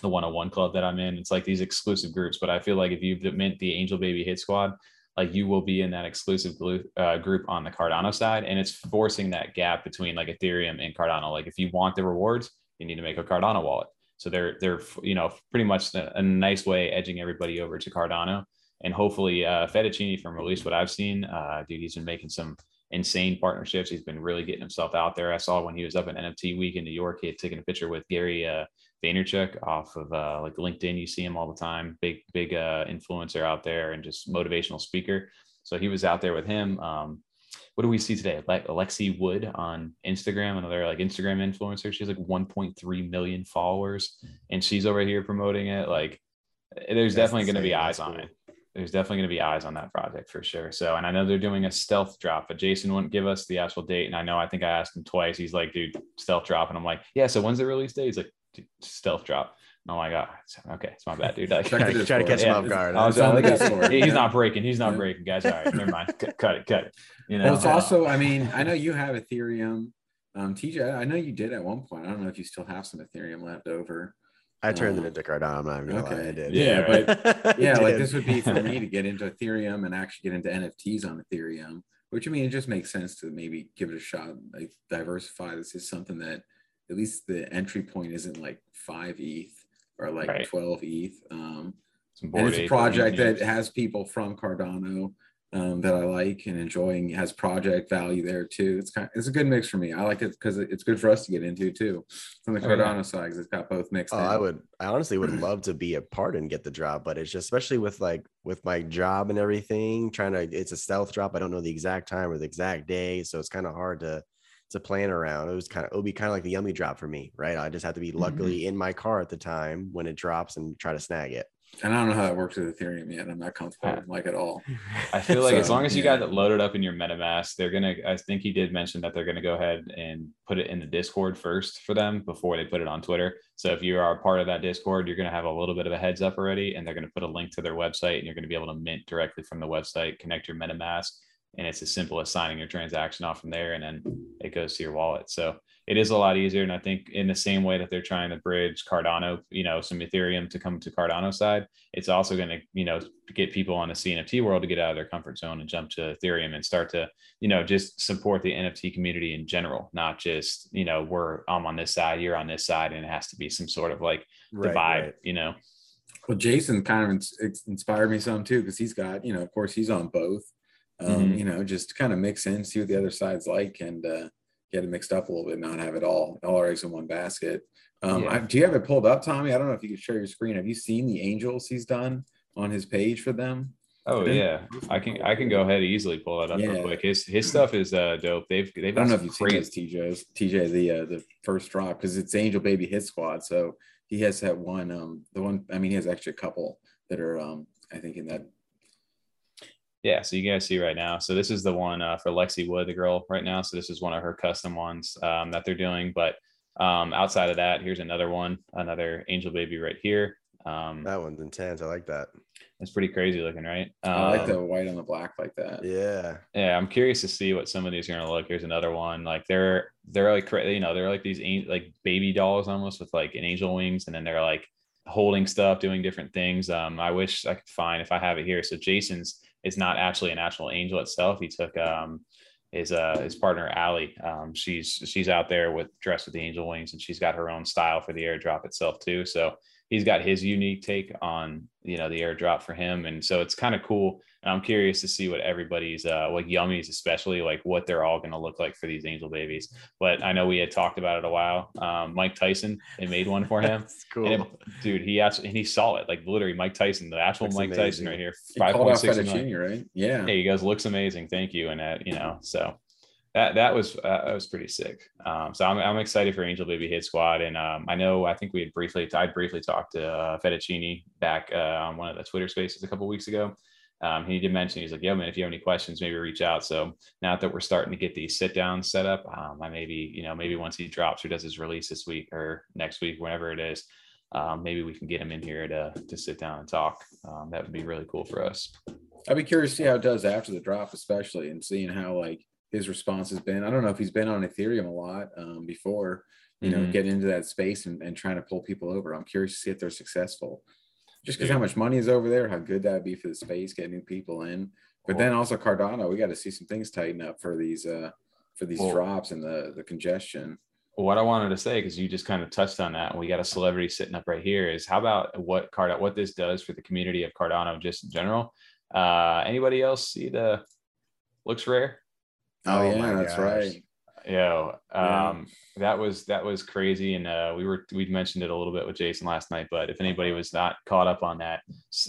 the 101 club that I'm in, it's like these exclusive groups. But I feel like if you've mint the Angel Baby Hit Squad, like you will be in that exclusive glu- uh, group on the Cardano side, and it's forcing that gap between like Ethereum and Cardano. Like if you want the rewards, you need to make a Cardano wallet. So they're they're you know pretty much a, a nice way edging everybody over to Cardano, and hopefully uh, Fettuccini from at least what I've seen, uh, dude, he's been making some insane partnerships. He's been really getting himself out there. I saw when he was up at NFT Week in New York, he had taken a picture with Gary uh, Vaynerchuk off of uh, like LinkedIn. You see him all the time. Big big uh, influencer out there and just motivational speaker. So he was out there with him. Um, what do we see today? Like Alexi Wood on Instagram, another like Instagram influencer. She's like 1.3 million followers, and she's over here promoting it. Like, there's That's definitely going to be eyes That's on cool. it. There's definitely going to be eyes on that project for sure. So, and I know they're doing a stealth drop, but Jason wouldn't give us the actual date. And I know I think I asked him twice. He's like, dude, stealth drop, and I'm like, yeah. So when's the release date? He's like, "Dude, stealth drop. Oh my god. Okay, it's my bad, dude. Like, Check Try to, try to catch Discord. him off guard. I was It's on like, the he's yeah. not breaking. He's not Yeah. breaking, guys. All right, never mind. (laughs) Cut, cut it, cut it. You know, Well, it's also, I mean, I know you have Ethereum. Um, TJ, I know you did at one point. I don't know if you still have some Ethereum left over. I turned it Uh, into Cardano. I'm not gonna lie. okay. I did. Yeah, but- (laughs) Yeah, like this would be for me to (laughs) get into Ethereum and actually get into NFTs on Ethereum, which I mean, it just makes sense to maybe give it a shot, like diversify. This is something that at least the entry point isn't like five ETH or like Right. 12 ETH. Um, some and it's a project that has people from Cardano um, that I like and enjoying. It has project value there too. It's kind, it's a good mix for me. I like it because it's good for us to get into too from the Oh, yeah. Cardano side because it's got both mixed. Oh, in. I would. I honestly would (clears throat) love to be a part and get the drop, but it's just especially with like with my job and everything. Trying to, it's a stealth drop. I don't know the exact time or the exact day, so it's kind of hard to to plan around. It was kind of it would be kind of like the yummy drop for me, right? I just have to be mm-hmm. luckily in my car at the time when it drops and try to snag it. And I don't know how that works with Ethereum yet. I'm not comfortable uh, like at all. (laughs) I feel like as long as you yeah. got it loaded up in your MetaMask, they're gonna. I think he did mention that they're gonna go ahead and put it in the Discord first for them before they put it on Twitter. So if you are a part of that Discord, you're gonna have a little bit of a heads up already, and they're gonna put a link to their website, and you're gonna be able to mint directly from the website, connect your MetaMask, and it's as simple as signing your transaction off from there, and then it goes to your wallet. So it is a lot easier. And I think in the same way that they're trying to bridge Cardano, you know, some Ethereum to come to Cardano side, it's also going to, you know, get people on the CNFT world to get out of their comfort zone and jump to Ethereum and start to, you know, just support the NFT community in general, not just, you know, we're I'm on this side, you're on this side, and it has to be some sort of like divide, you know. Well, Jason kind of inspired me some too because he's got, you know, of course, he's on both. Um, Mhm. You know, just kind of mix in, see what the other side's like, and uh, get it mixed up a little bit, not have it all all our eggs in one basket. Um, Yeah. I, do you have it pulled up, Tommy? I don't know if you could share your screen. Have you seen the angels he's done on his page for them? Oh Yeah. yeah, I can I can go ahead and easily pull that up Yeah. real quick. His his stuff is uh dope. They've they've I don't know if you've seen his TJ's TJ the uh, the first drop because it's Angel Baby Hit Squad. So he has that one. Um, the one. I mean, he has actually a couple that are. Um, I think in that. Yeah, so you guys see right now. So this is the one uh, for Lexi Wood, the girl right now. So this is one of her custom ones um, that they're doing. But um, outside of that, here's another one, another angel baby right here. Um, That one's intense. I like that. it's pretty crazy looking, right? I like Um, the white on the black like that. Yeah. Yeah, I'm curious to see what some of these are gonna look. Here's another one. Like they're they're like cra- you know they're like these an- like baby dolls almost with like an angel wings, and then they're like holding stuff, doing different things. Um, I wish I could find if I have it here. So Jason's is not actually an actual angel itself. He took um his uh his partner Allie. Um, she's she's out there with dressed with the angel wings, and she's got her own style for the airdrop itself too. So he's got his unique take on you know the airdrop for him, and so it's kind of cool. And I'm curious to see what everybody's uh like yummies, especially like what they're all going to look like for these angel babies. But I know we had talked about it a while. Um, Mike Tyson, they made one for him. (laughs) That's cool. It- dude, he actually and he saw it like literally Mike Tyson, the actual Looks Mike Tyson right here, He five point six right? Yeah. Hey, you guys looks amazing. Thank you. And uh, you know, so that that was uh, that was pretty sick. Um, so I'm I'm excited for Angel Baby Hit Squad, and um, I know I think we had briefly I briefly talked to uh, Fettuccini back uh, on one of the Twitter Spaces a couple weeks ago. Um, he did mention he's like, "Yo, man, if you have any questions, maybe reach out." So now that we're starting to get these sit downs set up, um, I maybe you know maybe once he drops or does his release this week or next week, whenever it is, um, maybe we can get him in here to to sit down and talk. Um, that would be really cool for us. I'd be curious to see how it does after the drop, especially and seeing how like his response has been. I don't know if he's been on Ethereum a lot um, before, you know, Mhm. getting into that space and, and trying to pull people over. I'm curious to see if they're successful. Just because Yeah. how much money is over there, how good that'd be for the space, get new people in. But then also Cardano, we got to see some things tighten up for these uh for these Well- drops and the the congestion. what I wanted to say, because you just kind of touched on that, and we got a celebrity sitting up right here, is how about what Cardano, what this does for the community of Cardano just in general? Uh, anybody else see the looks rare? Oh, Oh yeah, that's gosh. right. Yeah. um, that was that was crazy, and uh, we were we mentioned it a little bit with Jason last night. But if anybody was not caught up on that,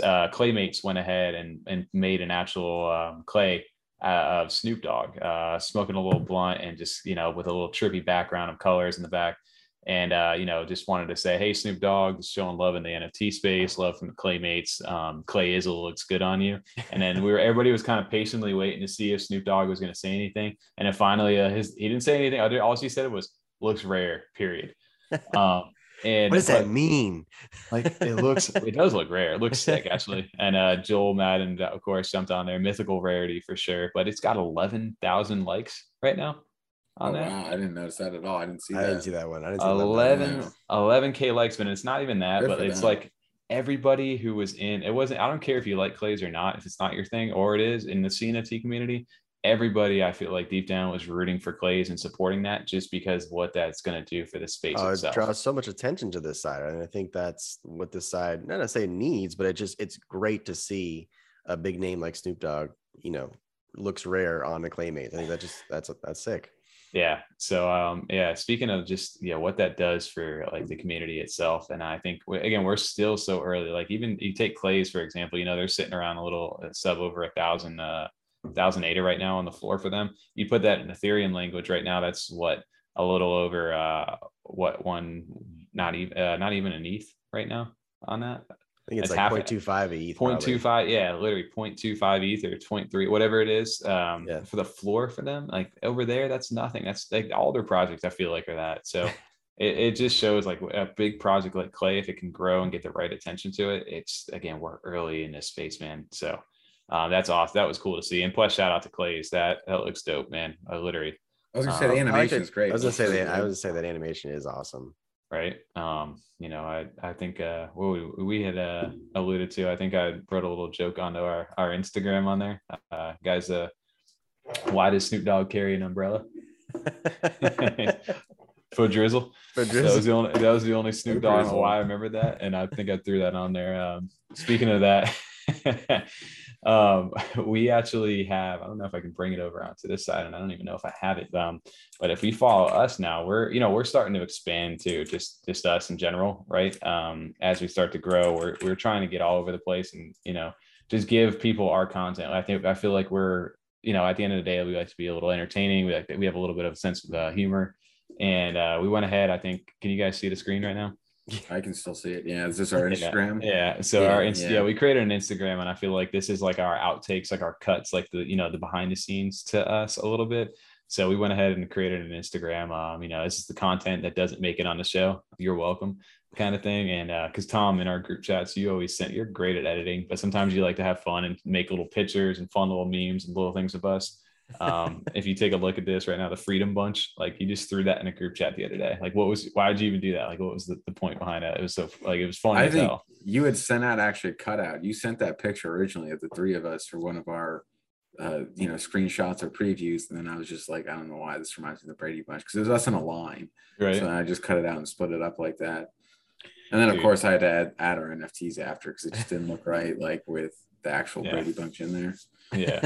uh, Claymates went ahead and and made an actual um, clay uh, of Snoop Dogg, uh, smoking a little blunt and just you know with a little trippy background of colors in the back, and uh, you know just wanted to say, hey Snoop Dogg, showing love in the NFT space, love from the Claymates. Um, Clay Izzle looks good on you, and then we were everybody was kind of patiently waiting to see if Snoop Dogg was going to say anything, and then finally uh, his he didn't say anything. All he said was looks rare. Period. (laughs) Um, And What does that but, mean? Like it looks, (laughs) it does look rare. It looks sick actually. And uh, Joel Madden, of course, jumped on there. Mythical rarity for sure. But it's got eleven thousand likes right now Oh, that. wow. I didn't notice that at all. I didn't see I that. didn't see that one. I didn't see that. 11 11k likes but it's not even that Good but it's like everybody who was in it wasn't i don't care if you like clays or not if it's not your thing or it is in the cnft community everybody i feel like deep down was rooting for clays and supporting that just because what that's going to do for the space Oh, it draws so much attention to this side, and I think that's what this side not to say needs, but it just it's great to see a big name like Snoop Dogg. You know, looks rare on the claymate. I think that just that's that's sick. Yeah so um yeah speaking of just yeah what that does for like the community itself and i think again we're still so early like even you take clays for example you know they're sitting around a little sub over a thousand uh thousand ADA right now on the floor for them. You put that in ethereum language right now that's what a little over uh what one not even uh, not even an eth right now on that I think it's That's like half- 0.25 ETH. Point probably. two yeah, literally 0.25 ETH or 0.3, whatever it is. Um, Yeah. for the floor for them, like over there, that's nothing. That's like all their projects. I feel like are that. So (laughs) it, it just shows like a big project like Clay, if it can grow and get the right attention to it, it's again we're early in this space, man. So um, that's awesome. That was cool to see. And plus, shout out to Clay's. That that looks dope, man. I literally I was gonna say the I animation it. is great. I was gonna say that. I was gonna say that animation is awesome. Right? Um you know i i think uh what we, we had uh alluded to i think i wrote a little joke onto our our instagram on there. Uh guys uh why does snoop dogg carry an umbrella? (laughs) For drizzle. For that was Drizzle. the only that was the only snoop dogg I Drizzle. why i remember that and i think i threw that on there. Um speaking of that (laughs) um (laughs) we actually have i don't know if i can bring it over onto this side and i don't even know if i have it um but if we follow us now we're you know we're starting to expand to just just us in general right? Um as we start to grow we're we're trying to get all over the place and you know just give people our content. I think i feel like we're you know at the end of the day we like to be a little entertaining. We like we have a little bit of a sense of uh, humor. And uh we went ahead i think can you guys see the screen right now I can still see it. Yeah, is this (laughs) our Instagram? yeah. So Yeah, our Inst- yeah. yeah. we created an Instagram, and I feel like this is like our outtakes, like our cuts, like the you know the behind the scenes to us a little bit. So we went ahead and created an Instagram. Um, you know, this is the content that doesn't make it on the show. You're welcome, kind of thing. And uh, because Tom in our group chats, you always sent you're great at editing, but sometimes you like to have fun and make little pictures and fun little memes and little things of us. Um if you take a look at this right now the freedom bunch like you just threw that in a group chat the other day like what was why did you even do that like what was the, the point behind it it was so like it was fun I think tell you had sent out actually a cutout. You sent that picture originally of the three of us for one of our, uh, you know, screenshots or previews, and then I was just like, I don't know why this reminds me of the Brady Bunch because it was us in a line. right So I just cut it out and split it up like that. And then of course I had to add, add our NFTs after because it just didn't look right, like with the actual Yeah. Brady Bunch in there. Yeah.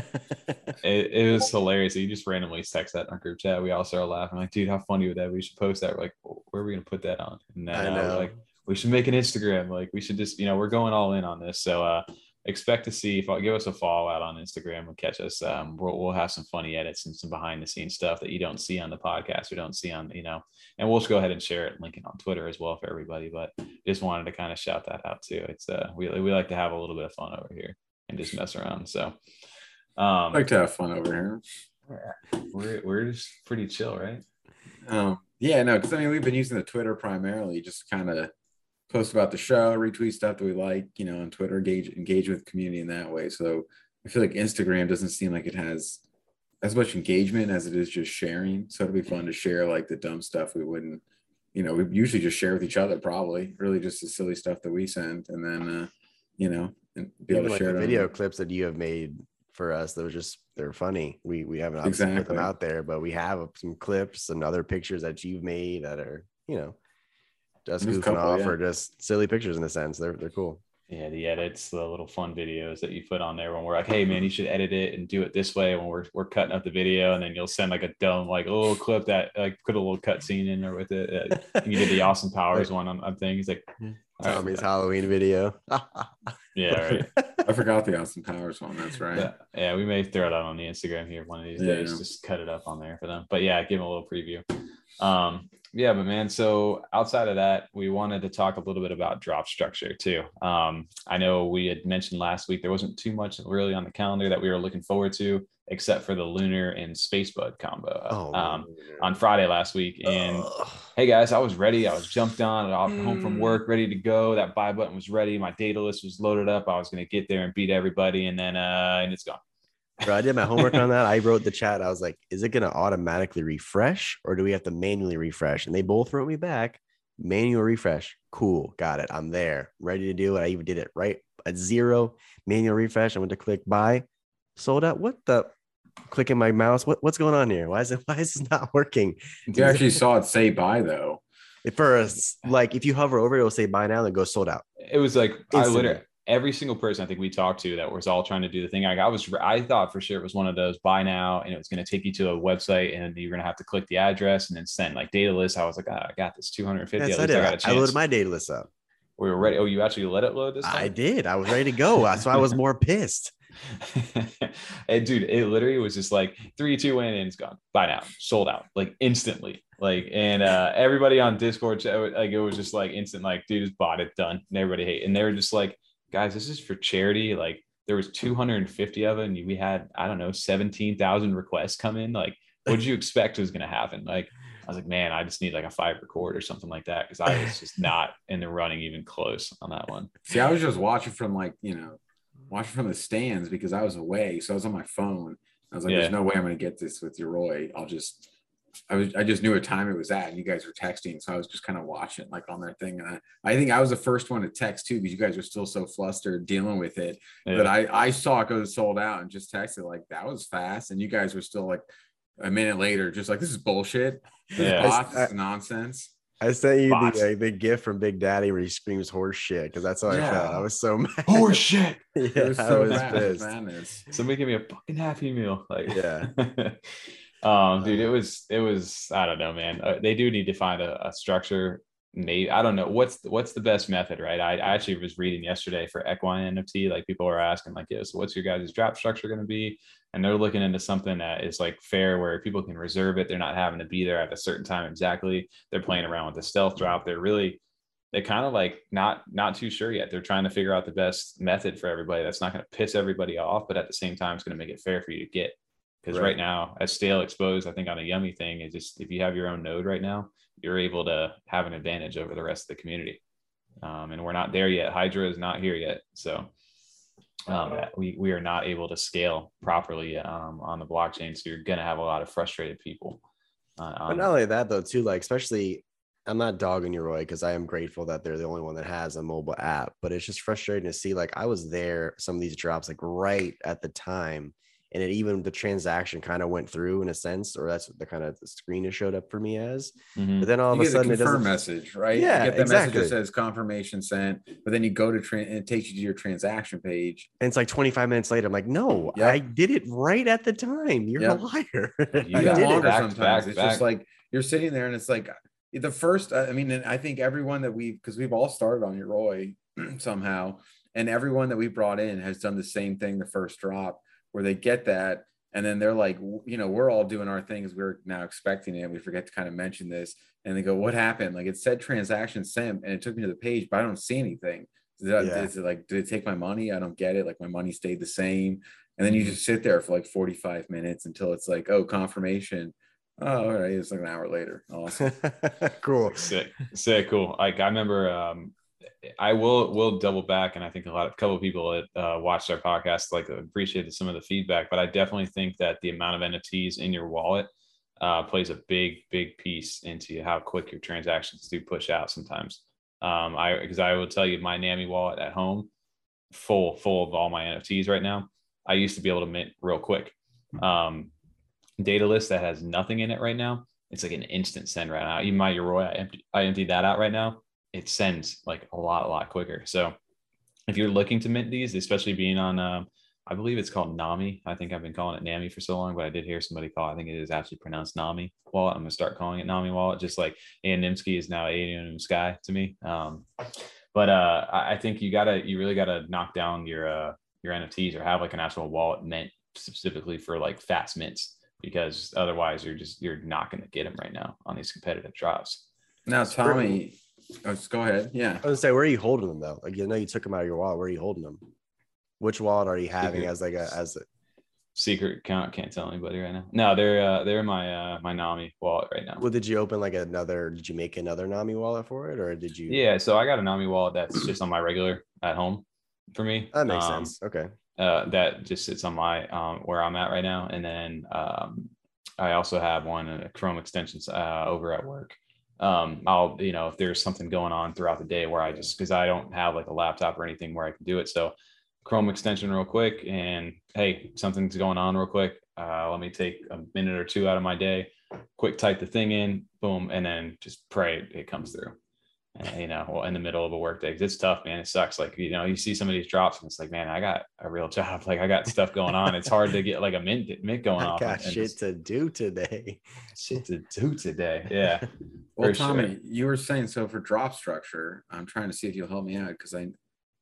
It, it was hilarious. You just randomly text that in our group chat. We all started laughing. Like dude how funny would that be? we should post that. We're like where are we gonna put that on? And then I know. like we should make an instagram. Like we should just you know we're going all in on this. So uh expect to see if I give us a follow out on instagram and catch us. Um we'll, we'll have some funny edits and some behind the scenes stuff that you don't see on the podcast or don't see on you know. And we'll just go ahead and share it and link it on twitter as well for everybody but just wanted to kind of shout that out too. It's uh we, we like to have a little bit of fun over here and just mess around so um I like to have fun over here. we're, we're just pretty chill, right? Um, yeah, no, because I mean we've been using the Twitter primarily, just kind of post about the show, retweet stuff that we like, you know, on Twitter, engage engage with the community in that way. So I feel like Instagram doesn't seem like it has as much engagement as it is just sharing. So it'll be fun to share like the dumb stuff we wouldn't, you know, we usually just share with each other, probably really just the silly stuff that we send, and then uh, you know, and be able to like share the it on- video clips that you have made for us, they were just they're funny. We we haven't obviously put them out there, but we have some clips and other pictures that you've made that are you know just There's a goofing couple, off yeah. or just silly pictures in a sense. They're they're cool. Yeah, the edits, the little fun videos that you put on there when we're like, hey man, you should edit it and do it this way when we're we're cutting up the video, and then you'll send like a dumb like a little clip that like put a little cut scene in there with it. Uh, you did the (laughs) Austin Powers one on, on things like all right, Tommy's Halloween video. (laughs) yeah, right. I forgot the Austin Powers one. That's right. Yeah, yeah, we may throw it out on the Instagram here one of these Yeah. days. Just cut it up on there for them. But yeah, give them a little preview. Um, yeah, but man, so outside of that, we wanted to talk a little bit about drop structure too. Um, I know we had mentioned last week there wasn't too much really on the calendar that we were looking forward to, except for the lunar and spacebud combo Oh, um, on Friday last week. And Ugh. hey guys, I was ready. I was jumped on, off home from Mm. work, ready to go. That buy button was ready. My Daedalus was loaded up. I was going to get there and beat everybody, and then uh, and it's gone. Bro, I did my homework on that. I wrote the (laughs) chat. I was like, is it going to automatically refresh or do we have to manually refresh? And they both wrote me back manual refresh. Cool. Got it. I'm there. Ready to do it. I even did it right at zero manual refresh. I went to click buy, sold out. What the? Clicking my mouse. What, what's going on here? Why is it? (laughs) Why is this not working? You actually saw it say bye though. At first, like if you hover over, it will say buy now, then go sold out. It was like I literally every single person I think we talked to that was all trying to do the thing. Like I was, I thought for sure it was one of those buy now, and it was going to take you to a website, and you're going to have to click the address and then send like Daedalus. I was like, ah, I got this 250. Yes, I did. I got a I chance. loaded my Daedalus up. we were ready. Oh, you actually let it load this time? I did. I was ready to go. so I was more (laughs) pissed. (laughs) and dude, it literally was just like three, two, in, and it's gone. Buy now, sold out, like instantly. Like, and uh everybody on Discord, chat, like it was just like instant, like, dude, just bought it, done. And everybody hate. And they were just like, guys, this is for charity. Like, there was 250 of it, and we had, I don't know, 17,000 requests come in. Like, what did you expect was gonna happen? Like, I was like, man, I just need like a five record or something like that because I was (laughs) just not in the running even close on that one. See, I was just watching from like, you know, watching from the stands because I was away. So I was on my phone. I was like, Yeah. there's no way I'm gonna get this with Yoroi. I'll just I was I just knew what time it was at and you guys were texting. So I was just kind of watching like on their thing. And I, I think I was the first one to text too, because you guys were still so flustered dealing with it. Yeah. But I, I saw it go sold out and just texted like that was fast. And you guys were still like a minute later, just like this is bullshit. This Yeah. bots, this is nonsense. I sent you Bots. the, uh, the gift from Big Daddy where he screams horse shit because that's how I Yeah. felt. I was so (laughs) mad. Horse shit. (laughs) yeah, It was I so was fast, pissed. madness. Somebody give me a fucking happy meal. Like, Yeah. (laughs) um, dude, it was, it was, I don't know, man. Uh, they do need to find a, a structure. Maybe I don't know what's what's the best method, right? I, I actually was reading yesterday for equine NFT. Like people were asking, like, yeah, so what's your guys' drop structure going to be? And they're looking into something that is like fair, where people can reserve it. They're not having to be there at a certain time exactly. They're playing around with the stealth drop. They're really they kind of like not not too sure yet. They're trying to figure out the best method for everybody. That's not going to piss everybody off, but at the same time, it's going to make it fair for you to get. Because Right. right. now, as stale exposed, I think on a yummy thing is just if you have your own node right now, you're able to have an advantage over the rest of the community. Um, and we're not there yet. Hydra is not here yet, so um, we we are not able to scale properly um, on the blockchain. So you're going to have a lot of frustrated people. Uh, But not only that, though, too, like, especially, I'm not dogging Yoroi, because I am grateful that they're the only one that has a mobile app, but it's just frustrating to see. Like, I was there, some of these drops, like, right at the time. And it even the transaction kind of went through in a sense, or that's what the kind of the screen it showed up for me as. Mhm. But then all you of a get sudden, the it confirm doesn't. message, right? Yeah, you get the message exactly. that says confirmation sent, but then you go to tra- and it takes you to your transaction page. And it's like 25 minutes later. I'm like, no, Yep. I did it right at the time. You're Yep. a liar. (laughs) You got longer Back sometimes. back to it's just like you're sitting there and it's like the first. I mean, and I think everyone that we because we've all started on Yoroi (clears throat) somehow, and everyone that we brought in has done the same thing. The first drop where they get that. And then they're like, you know, we're all doing our things. We're now expecting it. We forget to kind of mention this. And they go, what happened? Like it said transaction sent and it took me to the page, but I don't see anything. Is it, Yeah. is it like, did it take my money? I don't get it. Like my money stayed the same. And then you just sit there for like 45 minutes until it's like, oh, confirmation. Oh, all right. It's like an hour later. Awesome. (laughs) cool. sick sick cool like i remember um i will will double back and i think a lot of couple of people that uh, watched our podcast like appreciated some of the feedback but i definitely think that the amount of nfts in your wallet uh, plays a big big piece into how quick your transactions do push out sometimes um i because i will tell you my nami wallet at home full full of all my nfts right now i used to be able to mint real quick um Daedalus that has nothing in it right now it's like an instant send right now. Even my Yoroi, I empty, I emptied that out right now. It sends like a lot, a lot quicker. So if you're looking to mint these, especially being on, um, I believe it's called Nami. I think I've been calling it Nami for so long, but I did hear somebody call. I think it is actually pronounced Nami wallet. I'm gonna start calling it Nami wallet, just like Ian Nimsky is now Aeonium Sky to me. Um, but uh, I I think you gotta, you really gotta knock down your uh, your NFTs or have like an actual wallet meant specifically for like fast mints because otherwise you're just you're not going to get them right now on these competitive drops. Now, Tommy, oh, just go ahead. Yeah. I was gonna say, where are you holding them though? Like you know, you took them out of your wallet. Where are you holding them? Which wallet are you having Secret. as like a as a, Secret account. Can't tell anybody right now. No, they're uh, they're in my uh, my Nami wallet right now. well, did you open like another? Did you make another Nami wallet for it, or did you? Yeah, so I got a Nami wallet that's just on my regular at home for me. that makes Um, sense. Okay, uh, that just sits on my um, where I'm at right now, and then um, I also have one uh, Chrome extensions uh, over at work. Um, I'll you know if there's something going on throughout the day where I just because I don't have like a laptop or anything where I can do it, so Chrome extension real quick, and hey, something's going on real quick. Uh, let me take a minute or two out of my day, quick type the thing in, boom, and then just pray it comes through. Uh, you know, well, in the middle of a workday, day, 'Cause it's tough, man. It sucks. Like, you know, you see some of these drops and it's like, man, I got a real (laughs) job. Like I got stuff going on. It's hard to get like a mint, mint going I off. got and shit to do today. shit to do today. Yeah. (laughs) Well, For sure. Tommy, you were saying so for drop structure. I'm trying to see if you'll help me out because I,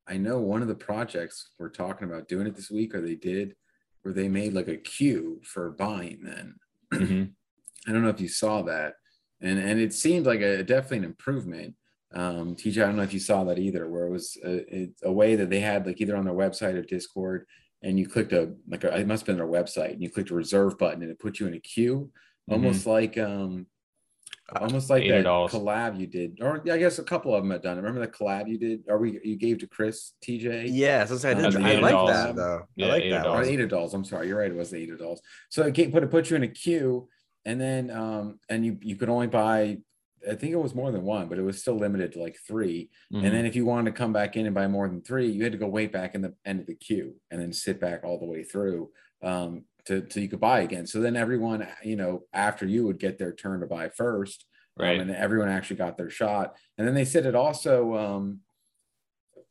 I know one of the projects we're talking about doing it this week, or they did, where they made like a queue for buying. Then Mhm. (clears throat) I don't know if you saw that, and and it seemed like a definitely an improvement. Um, TJ, I don't know if you saw that either, where it was a, it's a way that they had like either on their website or Discord, and you clicked a like a, it must have been their website, and you clicked a reserve button, and it put you in a queue, almost like um, almost like that $80. collab you did, or yeah, I guess a couple of them had done. Remember the collab you did, or we you gave to Chris TJ? Yeah, so I, did, Uh, I like $80. that though. Yeah, I like $80. that Or one. eight dolls. I'm sorry, you're right. It was the eight dolls. So it put it put you in a queue, and then um and you you could only buy. I think it was more than one, but it was still limited to like 3 Mhm. And then if you wanted to come back in and buy more than three, you had to go way back in the end of the queue and then sit back all the way through um, to, to you could buy again. So then everyone, you know, after you would get their turn to buy first, um, right. and everyone actually got their shot. And then they said it also um,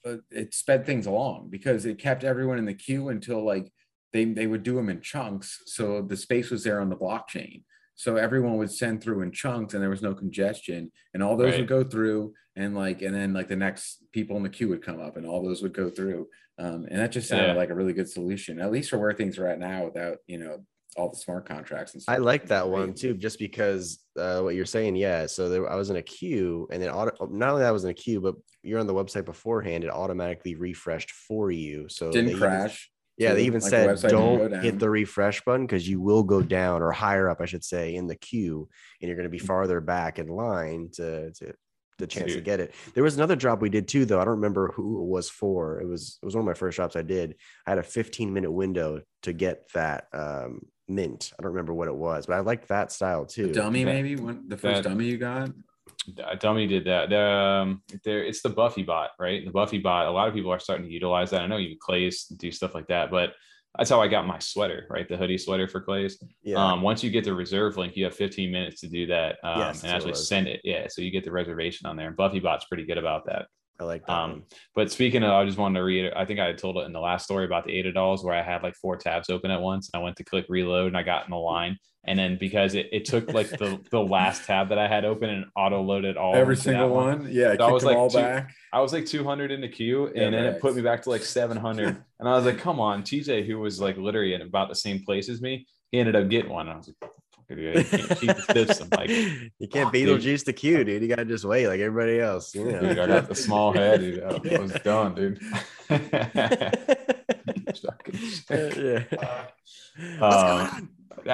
uh, it sped things along because it kept everyone in the queue until like they they would do them in chunks, so the space was there on the blockchain. So everyone would send through in chunks, and there was no congestion, and all those Right. would go through, and like and then like the next people in the queue would come up, and all those would go through, um, and that just sounded Yeah. like a really good solution, at least for where things are at now, without you know all the smart contracts and stuff. I like that one too, just because uh, what you're saying. Yeah. So there, I was in a queue, and then auto, not only that I was in a queue, but you're on the website beforehand. It automatically refreshed for you. So they Didn't even- crash. Yeah, they even like said website didn't go don't hit the refresh button because you will go down or higher up, I should say, in the queue, and you're going to be farther back in line to to the chance to get it. There was another drop we did too, though. I don't remember who it was for. It was it was one of my first drops I did. I had a 15 minute window to get that um, mint. I don't remember what it was, but I liked that style too. A dummy, That- maybe one the first that- dummy you got. Dummy did that. The, um, there, it's the Buffy bot, right? The Buffy bot. A lot of people are starting to utilize that. I know even Clays do stuff like that, but that's how I got my sweater, right? The hoodie sweater for Clays. Yeah. Um, once you get the reserve link, you have 15 minutes to do that um, Yes, and actually send it. Yeah, so you get the reservation on there. And Buffy bot's pretty good about that. I like that. Um, but speaking of, I just wanted to read. I think I had told it in the last story about the eight dolls where I had like four tabs open at once. And I went to click reload and I got in the line. And then because it, it took like the, (laughs) the last tab that I had open and auto loaded all Every single one. Yeah, So I was like all two- back. I was like 200 in the queue, Yeah, and then it put me back to like 700. (laughs) and I was like, "Come on, TJ, who was like literally in about the same place as me, he ended up getting one." And I was like, "Fuck, dude, I can't cheat the system." Like, (laughs) you can't fuck, dude. Beetlejuice the queue, dude. You gotta just wait like everybody else. You know? dude, I got the small head, dude. I was done, dude. Yeah. Uh, Doesn't um, (laughs)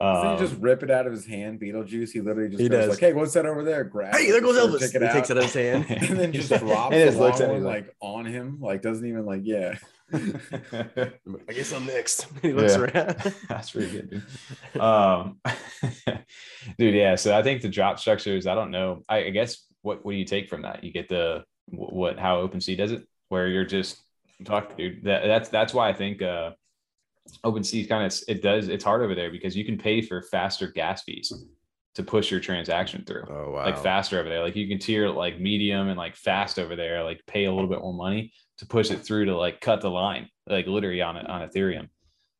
he just rip it out of his hand, Beetlejuice? He literally just He goes does. like, "Hey, what's that over there?" Grab. Hey, there goes Elvis. take He it takes it out, out of his hand. (laughs) and then just drops and the looks long at me one like- like on him. Like doesn't even like yeah. (laughs) I guess I'm next. He looks Yeah. around. That's pretty good, dude. Um, dude, yeah. So I think the drop structures. I don't know. I, I guess what what do you take from that? You get the what how OpenSea does it, where you're just fuck, dude. That, that's that's why I think uh, OpenSea kind of it does. It's hard over there because you can pay for faster gas fees to push your transaction through Oh wow. like faster over there. Like you can tier like medium and like fast over there, like pay a little bit more money to push it through to like cut the line, like literally on it on Ethereum.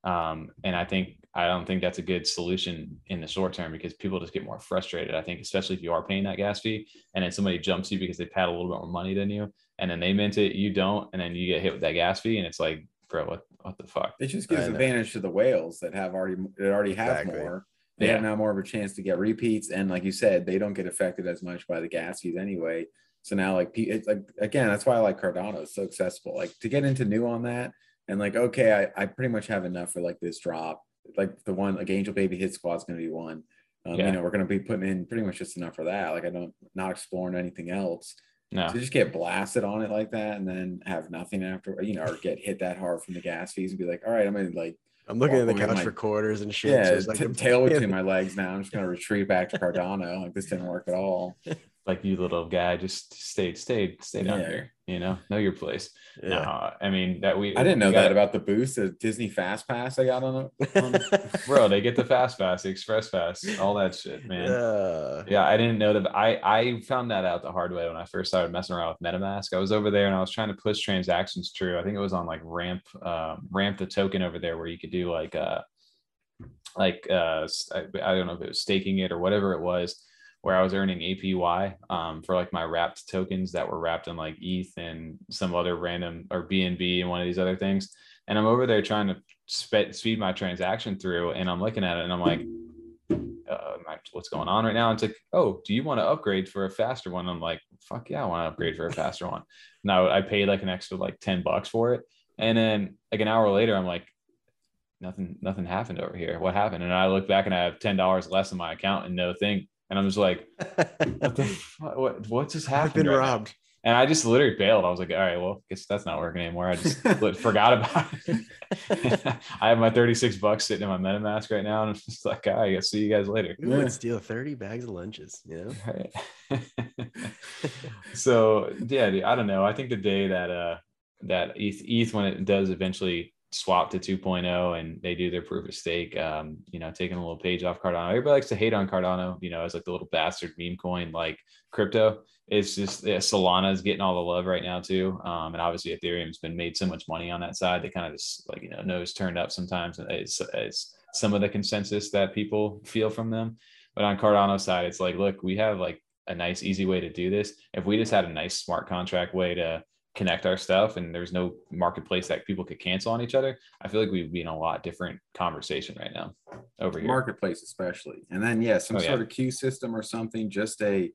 Um, and I think I don't think that's a good solution in the short term because people just get more frustrated. I think especially if you are paying that gas fee and then somebody jumps you because they've had a little bit more money than you, and then they mint it, you don't, and then you get hit with that gas fee, and it's like, bro, what what the fuck? It just gives advantage to the whales that have already that already have Exactly. more, they have now more of a chance to get repeats. And like you said, they don't get affected as much by the gas fees anyway. So now, like, it's like again, that's why I like Cardano. It's so accessible. Like to get into new on that, and like, okay, I, I pretty much have enough for like this drop. Like the one, like Angel Baby Hit Squad's going to be one. Um, Yeah. You know, we're going to be putting in pretty much just enough for that. Like I don't not exploring anything else. No. To just get blasted on it like that, and then have nothing after, you know, or get hit that hard from the gas fees and be like, all right, I'm gonna like I'm looking at the couch my- for quarters and shit. yeah, so like t- I'm- tail between my legs now. I'm just gonna retreat back to Cardano. Like this didn't work at all. (laughs) like you little guy, just stay, stay, stay down Yeah. here. You know, know your place. Yeah. No, I mean that we. I didn't know we that about the boost, the Disney Fast Pass I got on it. (laughs) bro. They get the fast pass, the express pass, all that shit, man. Uh, Yeah, I didn't know that. I I found that out the hard way when I first started messing around with MetaMask. I was over there and I was trying to push transactions through. I think it was on like Ramp, um, Ramp the token over there where you could do like uh like uh I don't know if it was staking it or whatever it was, where I was earning APY um for like my wrapped tokens that were wrapped in like ETH and some other random or BNB and one of these other things. And I'm over there trying to spe- speed my transaction through, and I'm looking at it and I'm like uh, what's going on right now? And it's like, oh, do you want to upgrade for a faster one? I'm like, fuck yeah, I want to upgrade for a faster one. Now I paid like an extra like 10 bucks for it. And then like an hour later, I'm like, nothing, nothing happened over here. What happened? And I look back and I have $10 less in my account and no thing. And I'm just like, (laughs) what, the, fu- what, what just I've happened? been right now? robbed. And I just literally bailed. I was like, all right, well, guess that's not working anymore. I just (laughs) forgot about it. (laughs) I have my 36 bucks sitting in my MetaMask right now. And I'm just like, all right, I'll see you guys later. Who Yeah. would steal 30 bags of lunches? You know? Right. so yeah, dude, I don't know. I think the day that uh that ETH, ETH when it does eventually swap to 2.0 and they do their proof of stake, um, you know, taking a little page off Cardano. Everybody likes to hate on Cardano, you know, as like the little bastard meme coin like crypto. It's just yeah, Solana is getting all the love right now too. Um, and obviously Ethereum's been made so much money on that side. They kind of just like, you know, nose turned up sometimes. It's some of the consensus that people feel from them. But on Cardano side, it's like, look, we have like a nice, easy way to do this. If we just had a nice smart contract way to connect our stuff and there's no marketplace that people could cancel on each other, I feel like we'd be in a lot different conversation right now over here. marketplace especially and then yeah some Oh, yeah. sort of queue system or something just a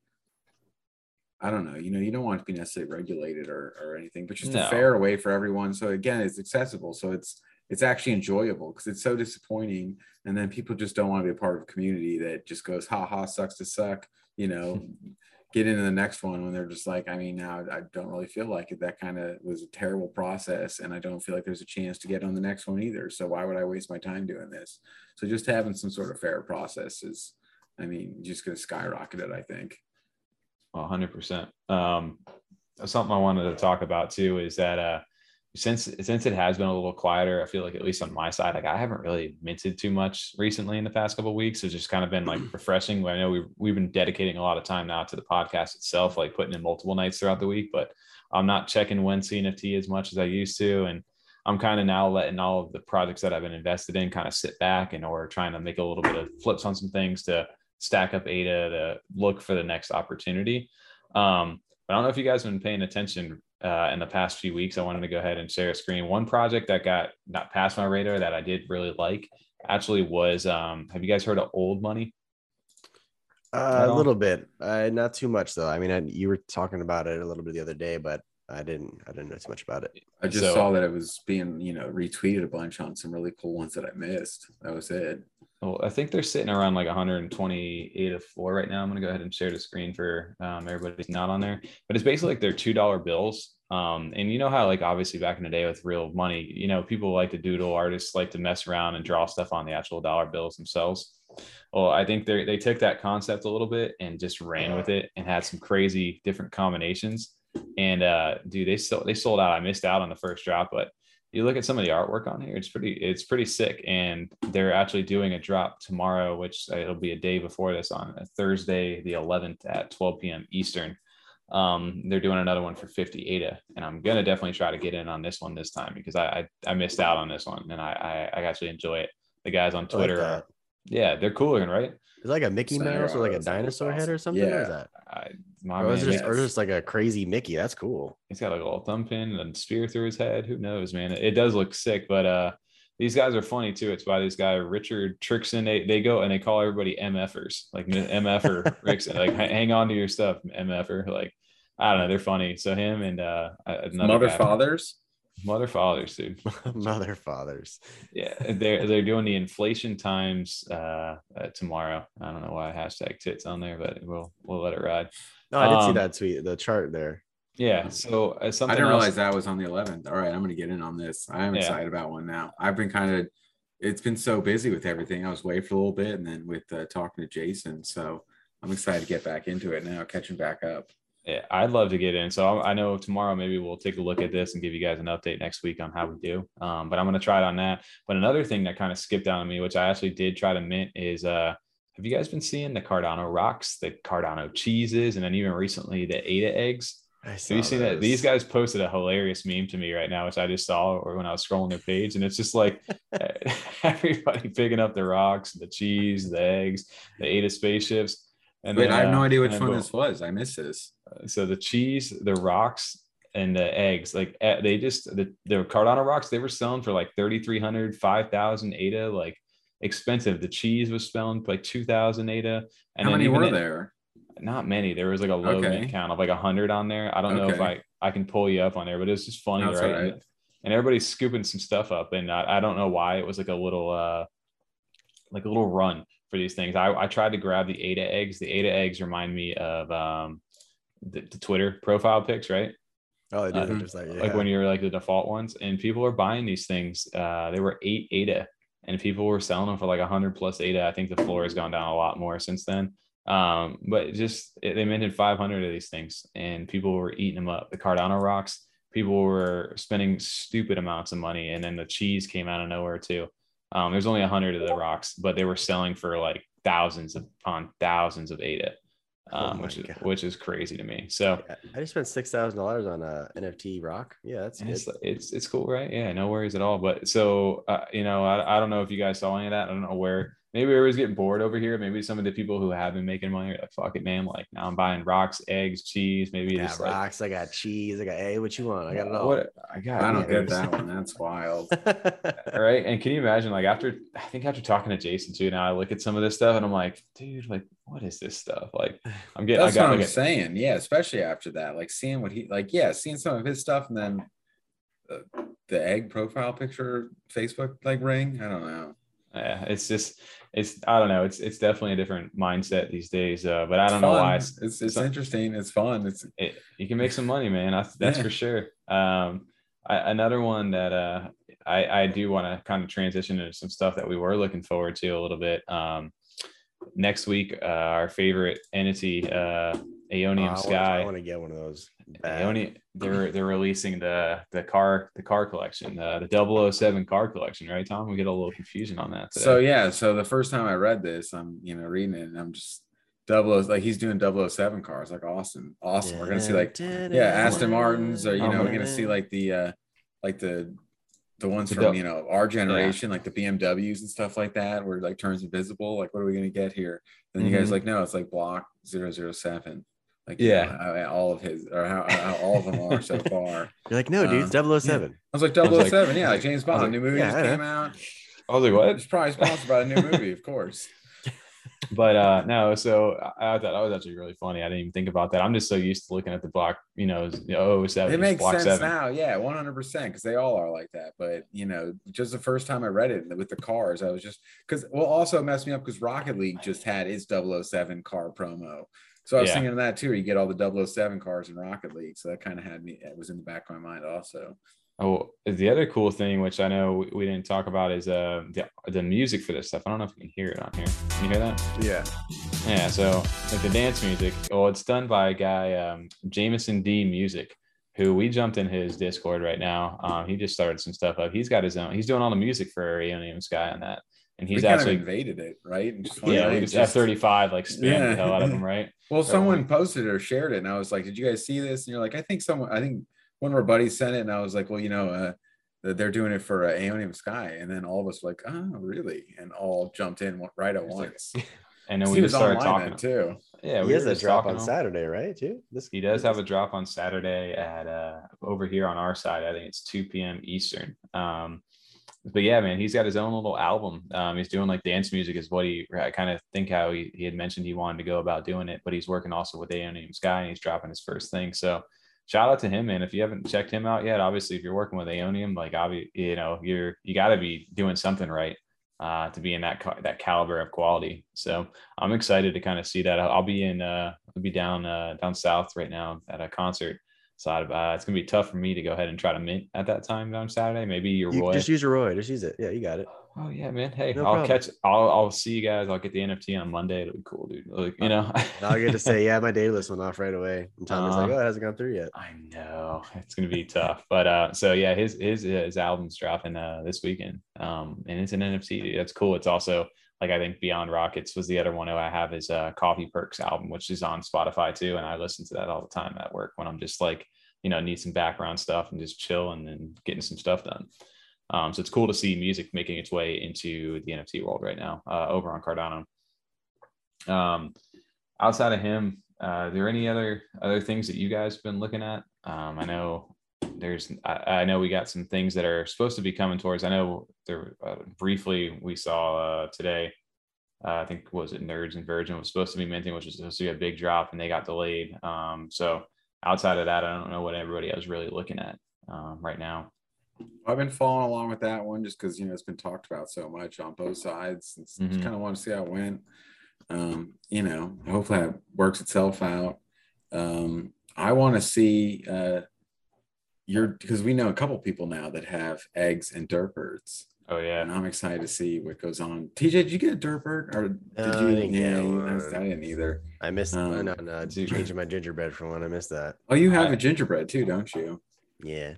i don't know you know you don't want to be necessarily regulated or, or anything but just No. a fair way for everyone so again it's accessible so it's it's actually enjoyable because it's so disappointing and then people just don't want to be a part of a community that just goes ha ha sucks to suck you know (laughs) get into the next one when they're just like i mean now i don't really feel like it that kind of was a terrible process and i don't feel like there's a chance to get on the next one either so why would i waste my time doing this so just having some sort of fair process is, I mean, just going to skyrocket it. I think. Well, hundred percent. Um, something I wanted to talk about too is that uh, since since it has been a little quieter, I feel like at least on my side, like I haven't really minted too much recently in the past couple of weeks. It's just kind of been like (clears throat) refreshing. I know we we've been dedicating a lot of time now to the podcast itself, like putting in multiple nights throughout the week, but I'm not checking when CNFT as much as I used to, and I'm kind of now letting all of the projects that I've been invested in kind of sit back and or trying to make a little bit of flips on some things to stack up ADA to look for the next opportunity. Um, but I don't know if you guys have been paying attention uh, in the past few weeks. I wanted to go ahead and share a screen. One project that got not past my radar that I did really like actually was um, have you guys heard of Old Money? Uh, a little bit, uh, not too much though. I mean, I, you were talking about it a little bit the other day, but I didn't. I didn't know too much about it. I just So- saw that it was being, you know, retweeted a bunch on some really cool ones that I missed. That was it. Well, I think they're sitting around like 128 a four right now. I'm gonna go ahead and share the screen for um, everybody who's not on there. But it's basically like they're two dollar bills. Um, and you know how like obviously back in the day with real money, you know, people like to doodle, artists like to mess around and draw stuff on the actual dollar bills themselves. Well, I think they they took that concept a little bit and just ran with it and had some crazy different combinations. And uh, dude, they sold they sold out. I missed out on the first drop, but you look at some of the artwork on here it's pretty it's pretty sick and they're actually doing a drop tomorrow which uh, it'll be a day before this on a thursday the 11th at 12 p.m eastern um they're doing another one for 50 ada and i'm gonna definitely try to get in on this one this time because i i, I missed out on this one and I, I i actually enjoy it the guys on I like twitter are, yeah they're cool right Is it like a Mickey Mouse or like a arrows, that looks dinosaur head or something? What is Yeah. that? I, my Or is man, just, or just like a crazy Mickey? That's cool. he's got like a little thumb pin and a spear through his head. Who knows, man? It, it does look sick, but uh, these guys are funny too. It's by this guy Richard Trickson. They, they go and they call everybody MFers, like MFer (laughs) Rickson. Like hang on to your stuff, MFer. Like I don't know, they're funny. So him and uh another Mother guy- fathers. mother fathers, dude. (laughs) Mother fathers. Yeah, they're they're doing the inflation times uh, uh tomorrow. I don't know why hashtag tits on there, but we'll we'll let it ride. No, I did see Um, that tweet, the chart there. Yeah. So uh, I didn't else- realize that was on the 11th. All right, I'm going to get in on this. I am Yeah. excited about one now. I've been kind of, it's been so busy with everything. I was away for a little bit and then with uh, talking to Jason. So I'm excited to get back into it now, catching back up. Yeah, I'd love to get in. So I I know tomorrow maybe we'll take a look at this and give you guys an update next week on how we do. Um, but I'm gonna try it on that. But another thing that kind of skipped out on me, which I actually did try to mint, is uh, have you guys been seeing the Cardano rocks, the Cardano cheeses, and then even recently the Ada eggs? I Have you seen that? These guys posted a hilarious meme to me right now, which I just saw or when I was scrolling their page, and it's just like (laughs) (laughs) everybody picking up the rocks, the cheese, the eggs, the Ada spaceships. And Wait, then, I have no uh, idea which one this was. I missed this. so the cheese, the rocks, and the eggs, like eh, they just the, the Cardano rocks, they were selling for like 3,300, 5,000 ADA, like expensive. The cheese was selling like 2,000 ADA. And How then many were it- there? Not many. There was like a low Okay. mint count of like a hundred on there. I don't know if I I can pull you up on there, but it's just funny, That's right? all right. And, and everybody's scooping some stuff up, and I, I don't know why it was like a little uh like a little run for these things. I, I tried to grab the Ada eggs. The Ada eggs remind me of um the, the Twitter profile pics, right? Oh, they do. Uh, They're just like, Like when you're like the default ones, and people are buying these things. Uh, they were eight ADA, and people were selling them for like a hundred plus ADA. I think the floor has gone down a lot more since then. Um, but just it, they minted 500 of these things, and people were eating them up. The Cardano rocks, people were spending stupid amounts of money, and then the cheese came out of nowhere too. Um, there's only a hundred of the rocks, but they were selling for like thousands upon thousands of ADA, um, my which is God. which is crazy to me. So I just spent six thousand dollars on a NFT rock. Yeah, that's it's, it's it's cool, right? Yeah, no worries at all. But so uh, you know, I, I don't know if you guys saw any of that. I don't know where. Maybe everybody's getting bored over here. Maybe some of the people who have been making money are like, "Fuck it, man!" Like now I'm buying rocks, eggs, cheese. Maybe I got just like rocks. I got cheese. I got hey, what you want? I got it all. what I got. I don't get that one. That's wild. All (laughs) right. And can you imagine, like, after I think after talking to Jason too, now I look at some of this stuff and I'm like, dude, like, what is this stuff? Like, I'm getting, That's I got what like I'm a, saying. Yeah, especially after that, like seeing what he like. Yeah, seeing some of his stuff and then uh, the egg profile picture Facebook like ring. I don't know. yeah, it's just, it's, I don't know. It's, it's definitely a different mindset these days. Uh, but I don't know fun. why. It's it's, it's not- interesting. It's fun. It's it, you can make some money, man. That's, that's Yeah. for sure. Um, I, another one that uh, I, I do want to kind of transition into some stuff that we were looking forward to a little bit. Um, next week, uh, our favorite entity, uh, Aeonium Oh, Sky. I want to get one of those. Bad. Aeonium, they're they're releasing the the car the car collection, uh, the 007 car collection, right, Tom? We get a little confusion on that. Today. so yeah. So the first time I read this, I'm you know reading it and I'm just double like he's doing 007 cars like awesome awesome we're gonna see like yeah aston martins or you Oh know we're gonna see like the uh like the the ones from you know our generation like the bmws and stuff like that where like turns invisible like what are we gonna get here and then you guys Mhm. like no it's like block 007 like Yeah. you know, how- all of his or how, how all of them are so (laughs) far You're like, no, dude, it's 007. i was like was like- 007 yeah (laughs) like james bond like, new movie yeah, just came out I was like, what? it's probably sponsored by a new movie of course (laughs) but uh no so I, I thought that was actually really funny i didn't even think about that i'm just so used to looking at the block you know 07. It makes sense seven now, yeah, one hundred percent, because they all are like that. But you know, just the first time I read it with the cars, I was just because well, also it messed me up because Rocket League just had its 007 car promo, so I was Yeah. thinking of that too. You get all the 007 cars in Rocket League, so that kind of had me. It was in the back of my mind also. oh the other cool thing which i know we, didn't talk about is uh the, the music for this stuff i don't know if you can hear it on here can you hear that Yeah. yeah so like the dance music well it's done by a guy um jameson d music who we jumped in his discord right now um he just started some stuff up he's got his own he's doing all the music for Aeonium sky on that and He's he's we kind actually of invaded it, right? And just yeah, to it was just- F-35 like spammed Yeah. the hell out of him, (laughs) right? Well, So someone we- posted or shared it, and I was like, "Did you guys see this?" And you're like, "I think someone, I think one of our buddies sent it," and I was like, "Well, you know, uh, that they're doing it for uh, Aeonium Sky," and then all of us were like, "Oh, really?" And all jumped in right at It's like- once. (laughs) And then we just started talking. too. Yeah, he we has a drop on Saturday, right? Too. This He does have a drop on Saturday at uh over here on our side. I think it's 2 p.m. Eastern. Um, but yeah, man, he's got his own little album. Um, he's doing like dance music, is what he I kind of think how he, he had mentioned he wanted to go about doing it, but he's working also with Aeonium Sky and he's dropping his first thing. So shout out to him, man. If you haven't checked him out yet, obviously if you're working with Aeonium, like obviously, you know, you're you gotta be doing something right uh, to be in that that caliber of quality. So I'm excited to kind of see that. I'll, I'll be in uh, I'll be down uh, down south right now at a concert so uh, it's gonna be tough for me to go ahead and try to mint at that time on Saturday. Maybe your You Roy. just use Yoroi. Just use it. Yeah, you got it. Oh yeah, man. Hey, No I'll problem. catch. I'll I'll see you guys. I'll get the NFT on Monday. It'll be cool, dude. Like you know. I'll get to say, (laughs) yeah, my Daedalus went off right away. And Tommy's like, Uh-huh. oh, it hasn't gone through yet. I know it's gonna be tough, but uh, so yeah, his his his album's dropping uh this weekend, um, and it's an NFT. Dude. That's cool. It's also like I think Beyond Rockets was the other one I have is uh Coffee Perks album, which is on Spotify too, and I listen to that all the time at work when I'm just like you know need some background stuff and just chill and then getting some stuff done. Um, so it's cool to see music making its way into the NFT world right now uh, over on Cardano. Um, outside of him, uh, are there any other other things that you guys have been looking at? Um, I know there's I, I know we got some things that are supposed to be coming towards. I know there uh, briefly we saw uh, today. Uh, I think was it Nerds and Virgin was supposed to be minting, which was supposed to be a big drop, and they got delayed. Um, so outside of that, I don't know what everybody else is really looking at um, right now. I've been following along with that one just because you know it's been talked about so much on both sides. It's, Mhm. Just kind of want to see how it went. Um, you know, hopefully it works itself out. Um, I want to see uh, your because we know a couple people now that have eggs and derp birds, Oh yeah, and I'm excited to see what goes on. TJ, did you get a derp bird or did No, I you? didn't get yeah, you- one. I didn't either. I missed Um, no, no, dude. changing my gingerbread for one. I missed that. Oh, you have I- a gingerbread too, don't you? Yeah.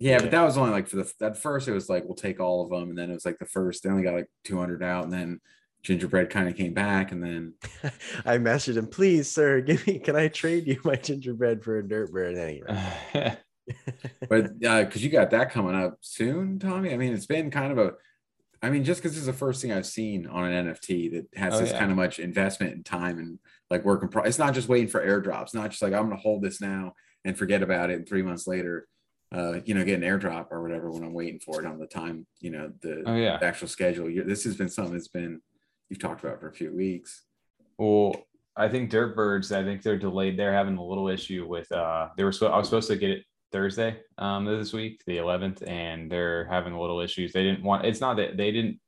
Yeah, Yeah. but that was only like for the at first it was like we'll take all of them, and then it was like the first they only got like 200 out, and then gingerbread kind of came back, and then (laughs) I messaged him, please, sir, (laughs) give me can I trade you my gingerbread for a derp bird? Anyway. (laughs) but uh because you got that coming up soon, Tommy. I mean, it's been kind of a I mean, just because this is the first thing I've seen on an NFT that has Oh, this yeah. kind of much investment and time and like working. Pro- it's not just waiting for airdrops. Not just like I'm going to hold this now and forget about it, and three months later, uh, you know, get an airdrop or whatever when I'm waiting for it on the time. You know, the, oh yeah. the actual schedule. You- This has been something that's been you've talked about for a few weeks. Well, I think Derp Birds. I think they're delayed. They're having a little issue with. Uh, they were. I was supposed to get it Thursday um, this week, the 11th, and they're having a little issues. They didn't want. It's not that they didn't.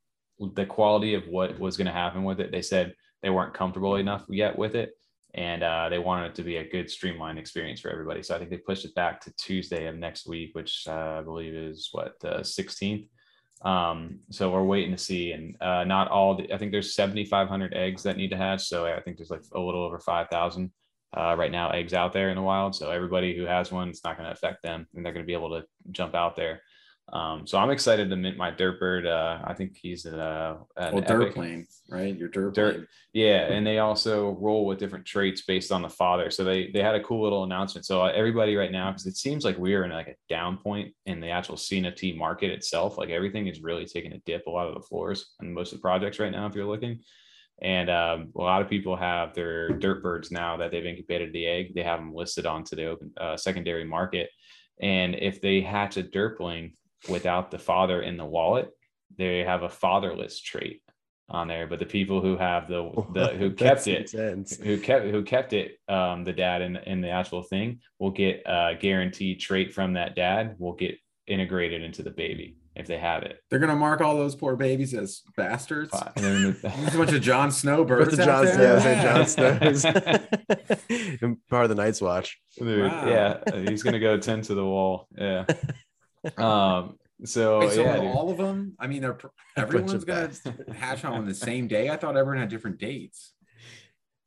The quality of what was going to happen with it. They said they weren't comfortable enough yet with it, and uh, they wanted it to be a good streamlined experience for everybody. So I think they pushed it back to Tuesday of next week, which uh, I believe is what the 16th. Um, so we're waiting to see, and uh, not all. The, I think there's 7,500 eggs that need to hatch. So I think there's like a little over 5,000 uh, right now eggs out there in the wild. So everybody who has one, it's not going to affect them, and they're going to be able to jump out there. Um, so I'm excited to mint my derp bird. Uh, I think he's uh, an Well, dirt epic- plane, right? Your dirt, Dirt- plane. yeah, and they also roll with different traits based on the father. So they they had a cool little announcement. So uh, everybody right now, because it seems like we're in like a down point in the actual CNFT market itself. Like everything is really taking a dip. A lot of the floors and most of the projects right now, if you're looking. And um, a lot of people have their derp birds now that they've incubated the egg. They have them listed onto the open uh, secondary market. And if they hatch a derpling without the father in the wallet, they have a fatherless trait on there. But the people who have the (laughs) the who kept it sense. who kept who kept it um the dad in in the actual thing will get a guaranteed trait from that dad will get integrated into the baby if they have it They're gonna mark all those poor babies as bastards. And There's a bunch of Jon Snow birds the out John, there. yeah, John Snows. Part of the Night's Watch. Dude, Wow. yeah he's gonna go 10 to the wall yeah um so Wait, so yeah are dude. all of them. I mean, they're pr- (laughs) A everyone's gonna bastards. (laughs) hatch on the same day. I thought everyone had different dates.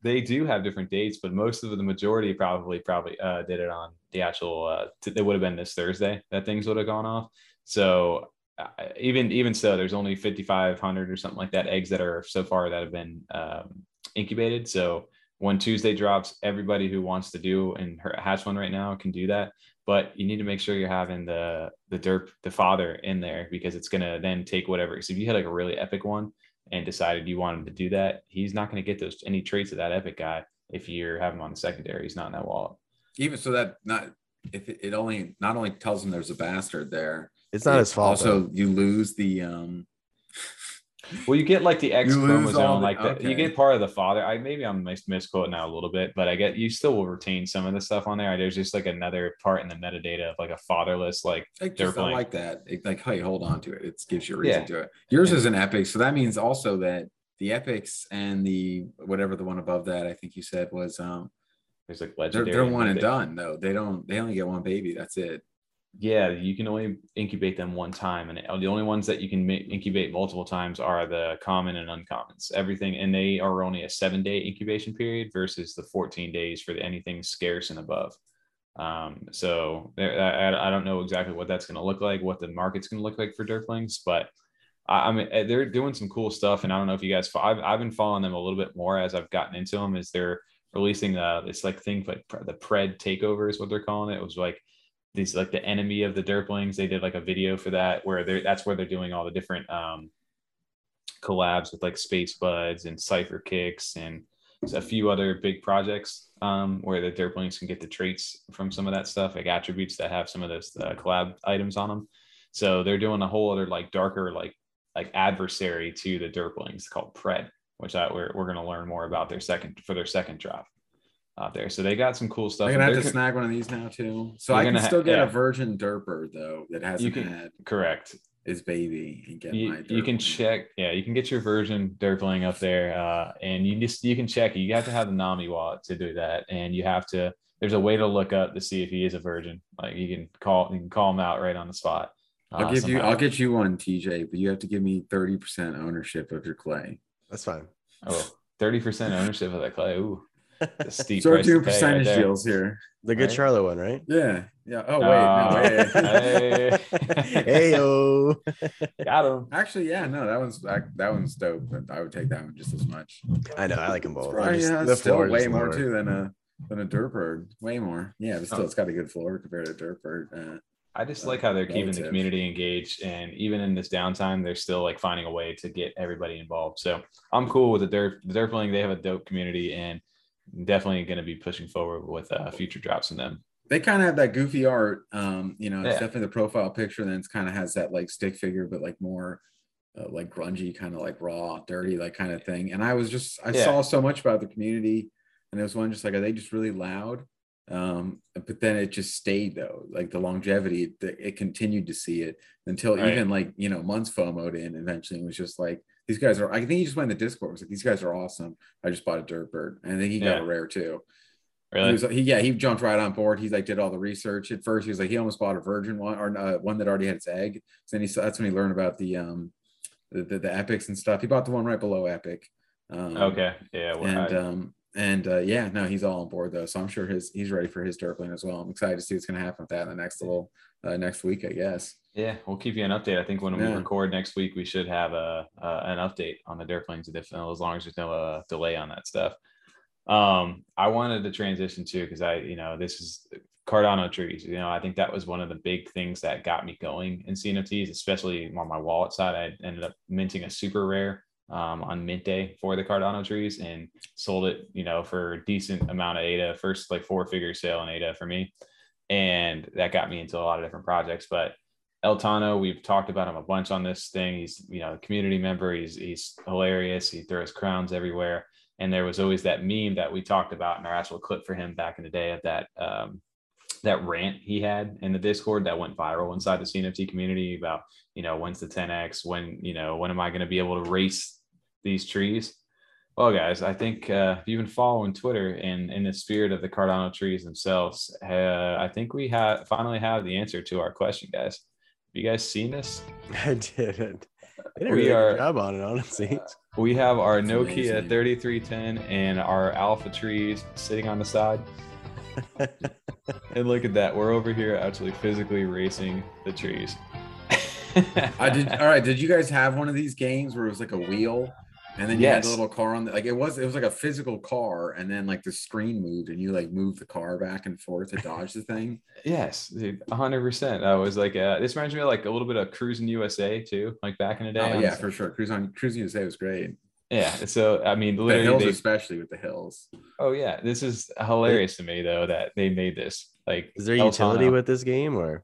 they do have different dates but most of the majority probably probably uh did it on the actual uh t- it would have been this thursday that things would have gone off so even even so there's only 5500 or something like that eggs that are so far that have been um, incubated so when tuesday drops everybody who wants to do and hatch one right now can do that but you need to make sure you're having the the derp the father in there because it's to then take whatever so if you had like a really epic one and decided you want him to do that, he's not to get those any traits of that epic guy if you're having him on the secondary. He's not in that wallet. Even so, that not if it only not only tells him there's a bastard there, It's not his fault. Also, though. you lose the um. (laughs) Well, you get like the X You lose all chromosome, the- like the, you get part of the father. I maybe I'm mis- misquoting now a little bit, but I get you still will retain some of the stuff on there. There's just like another part in the metadata of like a fatherless, like I just I Derpling. like that. It, like, hey, hold on to it. It gives you a reason Yeah. to it. Yours is an epic, so that means also that the epics and the whatever the one above that I think you said was um there's like they're, legendary. they're one and done though. They don't they only get one baby. That's it. Yeah, you can only incubate them one time, and the only ones that you can ma- incubate multiple times are the common and uncommons. Everything, and they are only a seven day incubation period versus the 14 days for the, anything scarce and above. Um, so there- I, I- don't know exactly what that's going to look like, what the market's going to look like for Derplings, but I, I mean eh, they're doing some cool stuff, and I don't know if you guys. I've I've been following them a little bit more as I've gotten into them. Is they're releasing uh this like thing like the Pred takeover is what they're calling it. It was like these like the enemy of the derplings they did like a video for that where they're that's where they're doing all the different um collabs with like space buds and cipher kicks and a few other big projects um where the derplings can get the traits from some of that stuff like attributes that have some of those uh, collab items on them so they're doing a whole other like darker like like adversary to the derplings called pred which I, we're, we're going to learn more about their second for their second drop out there so they got some cool stuff I'm gonna have to co- snag one of these now too. So I can gonna ha- still get yeah. a virgin derper though that hasn't can- had correct his baby and get you, my you can check yeah you can get your version derpling up there uh, and you just you can check you have to have the nami wallet to do that and you have to there's a way to look up to see if he is a virgin like you can call you can call him out right on the spot I'll uh, give you. I'll get you one, TJ, but you have to give me 30% ownership of your clay. That's fine. oh 30% ownership of that clay ooh a (laughs) steep Start price to doing right percentage deals here. The good Right. Charlotte one, right? Yeah. Yeah. Oh wait, Oh, no, wait. hey. hey yo. got him Actually, yeah, no, that one's that, that one's dope. I would take that one just as much. I know. I like them both. I Probably just- has the floor is way more lower. too than a than a derp bird. Way more. Yeah, but still, Oh. it's got a good floor compared to derp bird. Uh, I just uh, like how they're keeping the community engaged, and even in this downtime, they're still like finding a way to get everybody involved. So I'm cool with the Derp. The Derpling, they have a dope community, and definitely going to be pushing forward with uh, future drops from them. they kind of have that goofy art. Um, you know, it's Yeah. definitely the profile picture. Then it's kind of has that like stick figure, but like more uh, like grungy, kind of like raw, dirty, like kind of thing. And I was just I Yeah. saw so much about the community, and it was one just like are they just really loud? Um, but then it just stayed though, like the longevity, it, it continued to see it until Right. even like you know months FOMOed in eventually it was just like these guys are. I think he just went in the Discord. Was like these guys are awesome. I just bought a derp bird, and then he got Yeah. a rare too. He Really? was, he, yeah, he jumped right on board. He like did all the research at first. He was like, he almost bought a virgin one or uh, one that already had its egg. So then he that's when he learned about the um the, the, the epics and stuff. He bought the one right below epic. Um, okay. Yeah. Well, And I- um and uh, yeah, no, he's all on board though. So I'm sure his he's ready for his Derpling as well. I'm excited to see what's gonna happen with that in the next little uh, next week, I guess. yeah, we'll keep you an update. I think when we record next week, we should have a, uh, an update on the Derplings, if, as long as there's no uh, delay on that stuff. Um, I wanted to transition to because I, you know, this is Cardano trees. You know, I think that was one of the big things that got me going in CNFTs, especially on my wallet side. I ended up minting a super rare um, on mint day for the Cardano trees and sold it, you know, for a decent amount of ADA, first like four figure sale in ADA for me. And that got me into a lot of different projects. But El Tano, we've talked about him a bunch on this thing. He's, you know, a community member. He's he's hilarious. He throws crowns everywhere. And there was always that meme that we talked about in our actual clip for him back in the day of that um, that rant he had in the Discord that went viral inside the CNFT community about, you know, when's the 10x? When, you know, when am I going to be able to race these trees? Well, guys, I think uh, if you've been following Twitter and in the spirit of the Cardano trees themselves, uh, I think we have finally have the answer to our question, guys. Have you guys seen this? (laughs) I didn't. Did We really are- job on it, honestly. We have our That's Nokia amazing. 3310 and our Alpha trees sitting on the side. (laughs) and look at that. We're over here actually physically racing the trees. I did all right. Did you guys have one of these games where it was like a wheel and then you had a little car on the like it was it was like a physical car and then like the screen moved and you like moved the car back and forth to dodge the thing? (laughs) Yes, dude, 100%. I was like, uh, this reminds me of like a little bit of Cruis'n USA too, like back in the day. Oh yeah, for sure. Cruise on Cruise USA was great. yeah. So, I mean, The literally, hills, they, especially with the hills. oh, yeah. This is hilarious to me though that they made this. Like, Is there utility with this game or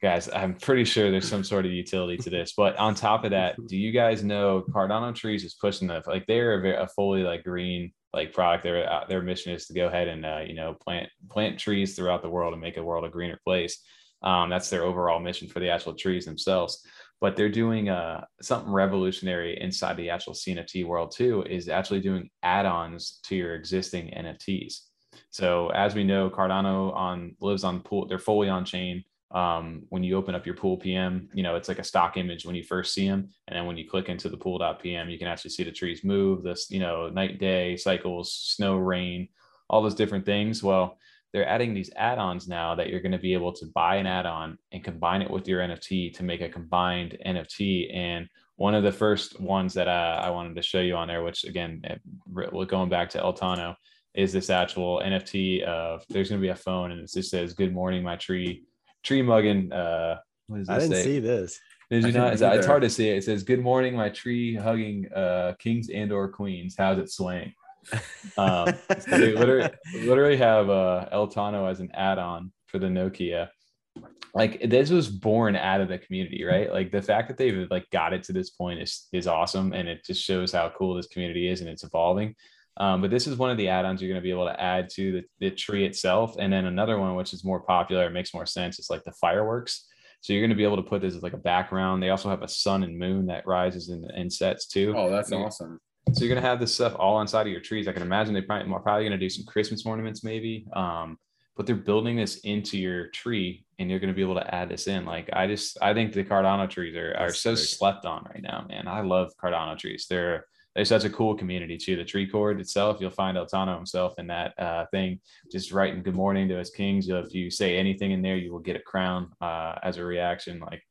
guys, I'm pretty sure there's some sort of utility to this. But on top of that, do you guys know Cardano Trees is pushing the like they're a, fully like green like product. Their uh, their mission is to go ahead and uh, you know plant plant trees throughout the world and make a world a greener place. Um, that's their overall mission for the actual trees themselves. But they're doing uh, something revolutionary inside the actual CNFT world too. Is actually doing add-ons to your existing NFTs. So as we know, Cardano on lives on pool. They're fully on chain um, when you open up your pool.pm, you know, it's like a stock image when you first see them. And then when you click into the pool.pm, you can actually see the trees move, this, you know, night, day cycles, snow, rain, all those different things. Well, they're adding these add-ons now that you're going to be able to buy an add-on and combine it with your NFT to make a combined NFT. And one of the first ones that uh, I wanted to show you on there, which again, eh, going back to Eltano, is this actual NFT of there's going to be a phone and it just says, Good morning, my tree tree mugging. Uh, what I didn't say? see this. Did you not? It's, it's, hard to see it. It says, "Good morning, my tree hugging uh, kings and or queens. How's it swaying?" (laughs) um, so they literally, literally have uh, Eltano as an add-on for the Nokia. Like this was born out of the community, right? Like the fact that they've like got it to this point is is awesome, and it just shows how cool this community is and it's evolving. Um, but this is one of the add-ons you're going to be able to add to the, the tree itself. And then another one, which is more popular, it makes more sense, It's like the fireworks. So you're going to be able to put this as like a background. They also have a sun and moon that rises and, and sets too. Oh, that's awesome. So you're going to have this stuff all inside of your trees. I can imagine they probably are probably going to do some Christmas ornaments maybe. Um, but they're building this into your tree and you're going to be able to add this in. Like I just, I think the Cardano trees are, are so slept on right now, man. I love Cardano trees. They're, there's such a cool community too. The tree cord itself, you'll find Eltano himself in that uh, thing, just writing good morning to his kings. If you say anything in there, you will get a crown uh, as a reaction. Like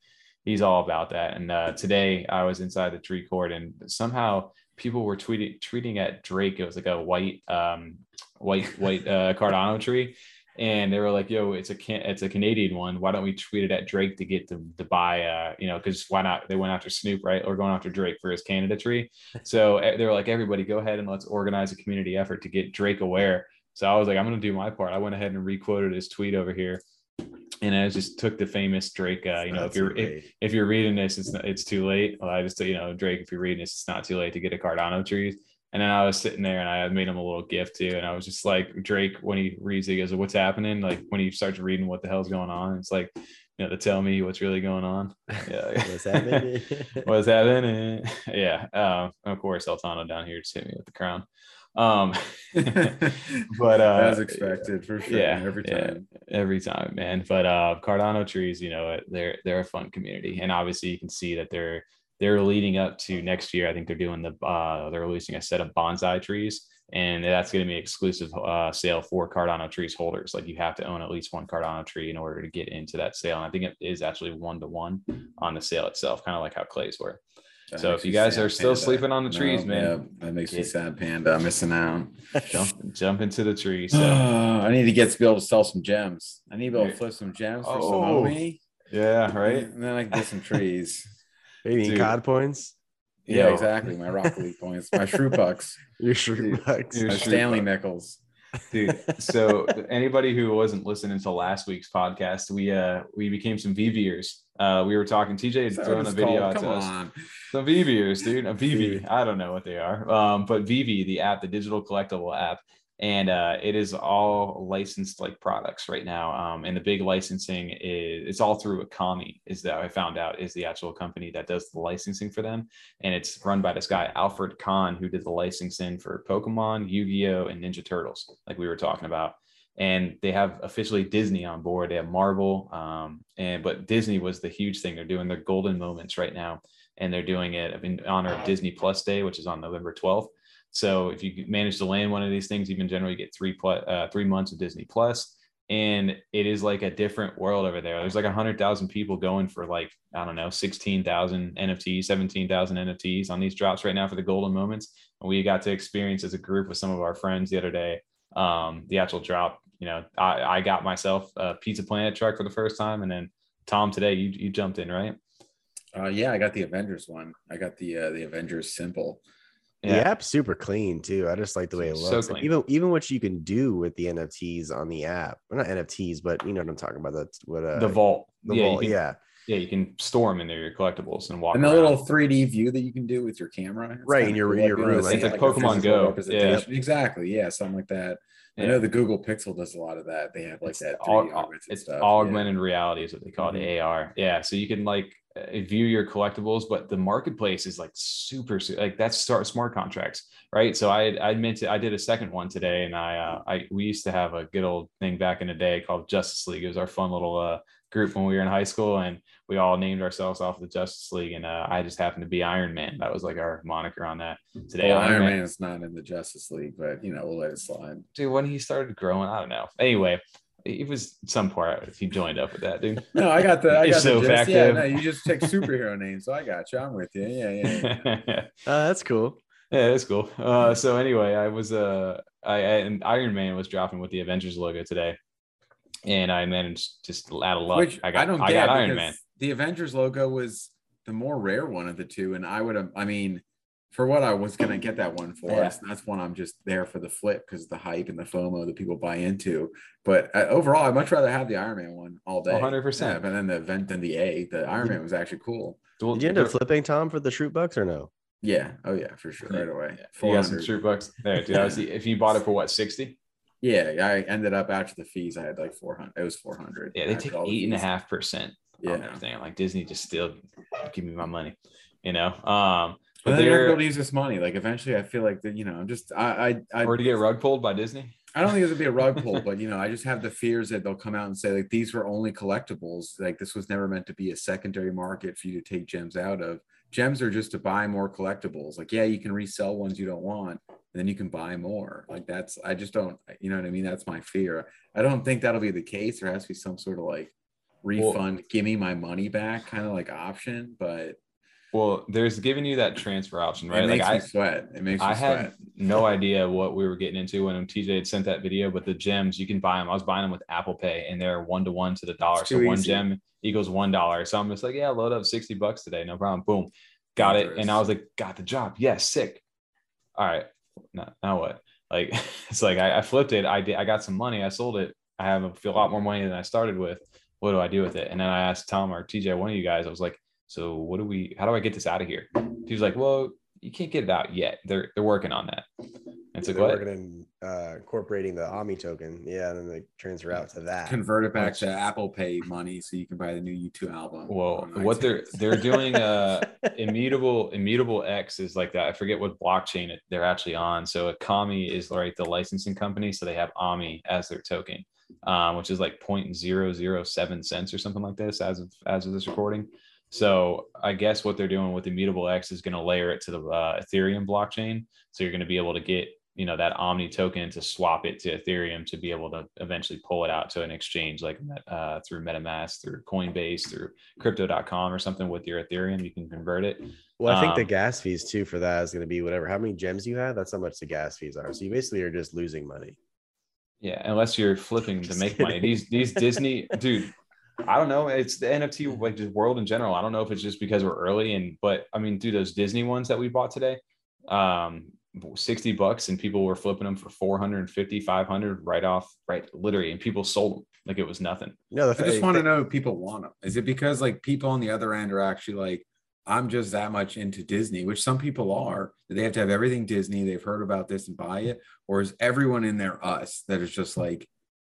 he's all about that. And uh, today I was inside the tree cord and somehow people were tweeting, tweeting at Drake. It was like a white, um, white, white uh, Cardano tree and they were like, "Yo, it's a can- it's a Canadian one. Why don't we tweet it at Drake to get to, to buy? Uh, you know, because why not? They went after Snoop, right? Or going after Drake for his Canada tree. (laughs) So eh, they were like, everybody, go ahead and let's organize a community effort to get Drake aware. So I was like, I'm gonna do my part. I went ahead and requoted his tweet over here. And I just took the famous Drake. Uh, you know, if you're if, if, you're reading this, it's it's too late. Well, I just you know Drake. If you're reading this, it's not too late to get a Cardano tree. And then I was sitting there and I made him a little gift too. And I was just like, Drake, when he reads it, he goes, What's happening? Like when he starts reading what the hell's going on, it's like, you know, to tell me what's really going on. (laughs) Yeah. what's happening? (laughs) what's happening? (laughs) yeah. Um, of course, Eltano down here just hit me with the crown. Um, but uh, as expected for sure. Yeah, every time, yeah, every time, man. But uh, Cardano trees, you know, they're they're a fun community, and obviously you can see that they're they're leading up to next year. I think they're doing the uh, they're releasing a set of bonsai trees, and that's going to be exclusive uh, sale for Cardano trees holders. Like you have to own at least one Cardano tree in order to get into that sale. And I think it is actually one to one on the sale itself, kind of like how clays were. That so if you guys are still Panda. sleeping on the trees, no, man, yeah, that makes get, me sad, Panda. I'm missing out. Jump, jump into the tree. So (sighs) I need to get to be able to sell some gems. I need to be able to flip some gems for oh, some homie. Yeah, right. And then I can get some trees. Maybe Dude. COD points. Yeah, Yo. exactly. My Rocket League points. My Schrute Bucks. (laughs) Your Schrute Bucks. Your Stanley Nickels. Dude, so (laughs) anybody who wasn't listening to last week's podcast, we uh we became some VeVers. Uh we were talking TJ had thrown a video out to us. Some VeVers, dude. A VeVe. (laughs) I don't know what they are. Um, but VeVe, the app, the digital collectible app, and uh, it is all licensed like products right now. Um, and the big licensing is it's all through ECOMI. Is that I found out is the actual company that does the licensing for them, and it's run by this guy Alfred Kahn who did the licensing for Pokemon, Yu-Gi-Oh, and Ninja Turtles, like we were talking about. And they have officially Disney on board. They have Marvel, um, and but Disney was the huge thing. They're doing their golden moments right now, and they're doing it in honor of Disney Plus Day, which is on November twelfth so if you manage to land one of these things, you can generally get three plus uh, three months of Disney Plus, and it is like a different world over there. There's like a hundred thousand people going for like I don't know, sixteen thousand NFTs, seventeen thousand NFTs on these drops right now for the golden moments. And we got to experience as a group with some of our friends the other day um, the actual drop. You know, I, I got myself a Pizza Planet truck for the first time, and then Tom today you you jumped in right. Uh, yeah, I got the Avengers one. I got the uh, the Avengers simple The Yeah. app's super clean too. I just like the way it So looks. Like, even even what you can do with the NFTs on the app. Well, not NFTs, but you know what I'm talking about. That's what uh, the vault. The yeah, vault. Can, yeah. yeah, you can store them in there, your collectibles, and walk And the around. little 3D view that you can do with your camera. It's Right, in your- cool. in your Like, you know, room. see It's like a Pokemon Go. representation. Exactly. Yeah, something like that. I know the Google Pixel does a lot of that. They have like It's that. au- 3D au- augmented it's stuff. augmented reality is what they call Mhm. it AR. Yeah, so you can like view your collectibles, but the marketplace is like super, su- like that's start smart contracts, right? So I I meant to I did a second one today, and I uh, I we used to have a good old thing back in the day called Justice League. It was our fun little uh, group when we were in high school, and we all named ourselves off the Justice League, and uh, I just happened to be Iron Man. That was like our moniker on that. Today, Well, Iron, Iron Man is not in the Justice League, but you know we'll let it slide. dude, when he started growing, I don't know. Anyway, it was some part he joined up with that, dude. No, I got the. I It's got so the gist. Yeah, no, you just take superhero names, so I got you. I'm with you. Yeah, yeah. yeah. yeah, (laughs) Uh, that's cool. Yeah, that's cool. Uh, so anyway, I was uh, I, I and Iron Man was dropping with the Avengers logo today, and I managed just out of luck. Which I got I, don't got get Iron Man. The Avengers logo was the more rare one of the two, and I would have. I mean, for what I was gonna get that one for, Yeah. that's one I'm just there for the flip because the hype and the FOMO that people buy into. But uh, overall, I'd much rather have the Iron Man one all day. 100%. Yeah, but then the event than the A, the Iron Man was actually cool. Well, Did you end up flipping Tom for the Schrute Bucks or no? Yeah. Oh yeah, for sure. Right away. you Four got some hundred. bucks there, dude. I was, if you bought it for what sixty? Yeah, I ended up after the fees. I had like four hundred. It was four hundred. Yeah, they take eight and a half percent on Yeah. everything. I'm like Disney just still give me my money, you know. Um, But you're they're able to use this money. Like eventually, I feel like that. You know, I'm just I I I, or to get rug pulled by Disney. I don't think it would be a rug pull, (laughs) but you know, I just have the fears that they'll come out and say like these were only collectibles. Like this was never meant to be a secondary market for you to take gems out of. Gems are just to buy more collectibles. Like yeah, you can resell ones you don't want, and then you can buy more. Like that's I just don't. You know what I mean? That's my fear. I don't think that'll be the case. There has to be some sort of like refund, give me my money back kind of like option, but Well, there's giving you that transfer option, right? it Like makes I, sweat. It makes me I sweat. had no idea what we were getting into when TJ had sent that video, but the gems you can buy them. I was buying them with Apple Pay, and they're one to one to the dollar. So too one gem equals one dollar. So I'm just like, yeah, load up sixty bucks today, no problem. Boom, got it. And I was like, got the job. Yes, sick. All right, now, now what? Like (laughs) it's like I, I flipped it. I did. I got some money. I sold it. I have a, feel a lot more money than I started with. What do I do with it? And then I asked Tom or TJ, one of you guys. I was like, so what do we? How do I get this out of here? He was like, well, you can't get it out yet. They're they're working on that. It's like They're what? working on uh, incorporating the OMI token. Yeah, and then they transfer out to that. convert it back to Apple Pay money so you can buy the new U2 album. Well, what they're they're doing uh (laughs) immutable immutable X is like that. I forget what blockchain they're actually on. So ECOMI is like the licensing company, so they have OMI as their token, um, which is like 0.007 cents or something like this as of as of this recording. So I guess what they're doing with immutable X is going to layer it to the uh, Ethereum blockchain. So you're going to be able to get you know that OMI token to swap it to Ethereum to be able to eventually pull it out to an exchange like uh, through MetaMask, through Coinbase, through Crypto.com or something with your Ethereum. You can convert it. Well, I think the Um, gas fees too for that is going to be whatever. How many gems you have? That's how much the gas fees are. So you basically are just losing money. Yeah, unless you're flipping (laughs) to make money. These these Disney dude. I don't know. It's the NFT like just world in general. I don't know if it's just because we're early and but I mean, do those Disney ones that we bought today, um, 60 bucks and people were flipping them for 450, 500 right off, right literally, and people sold them like it was nothing. No, the I just want to know if people want them. Is it because like people on the other end are actually like, I'm just that much into Disney, which some people are. that They have to have everything Disney. They've heard about this and buy it, or is everyone in there us that is just like,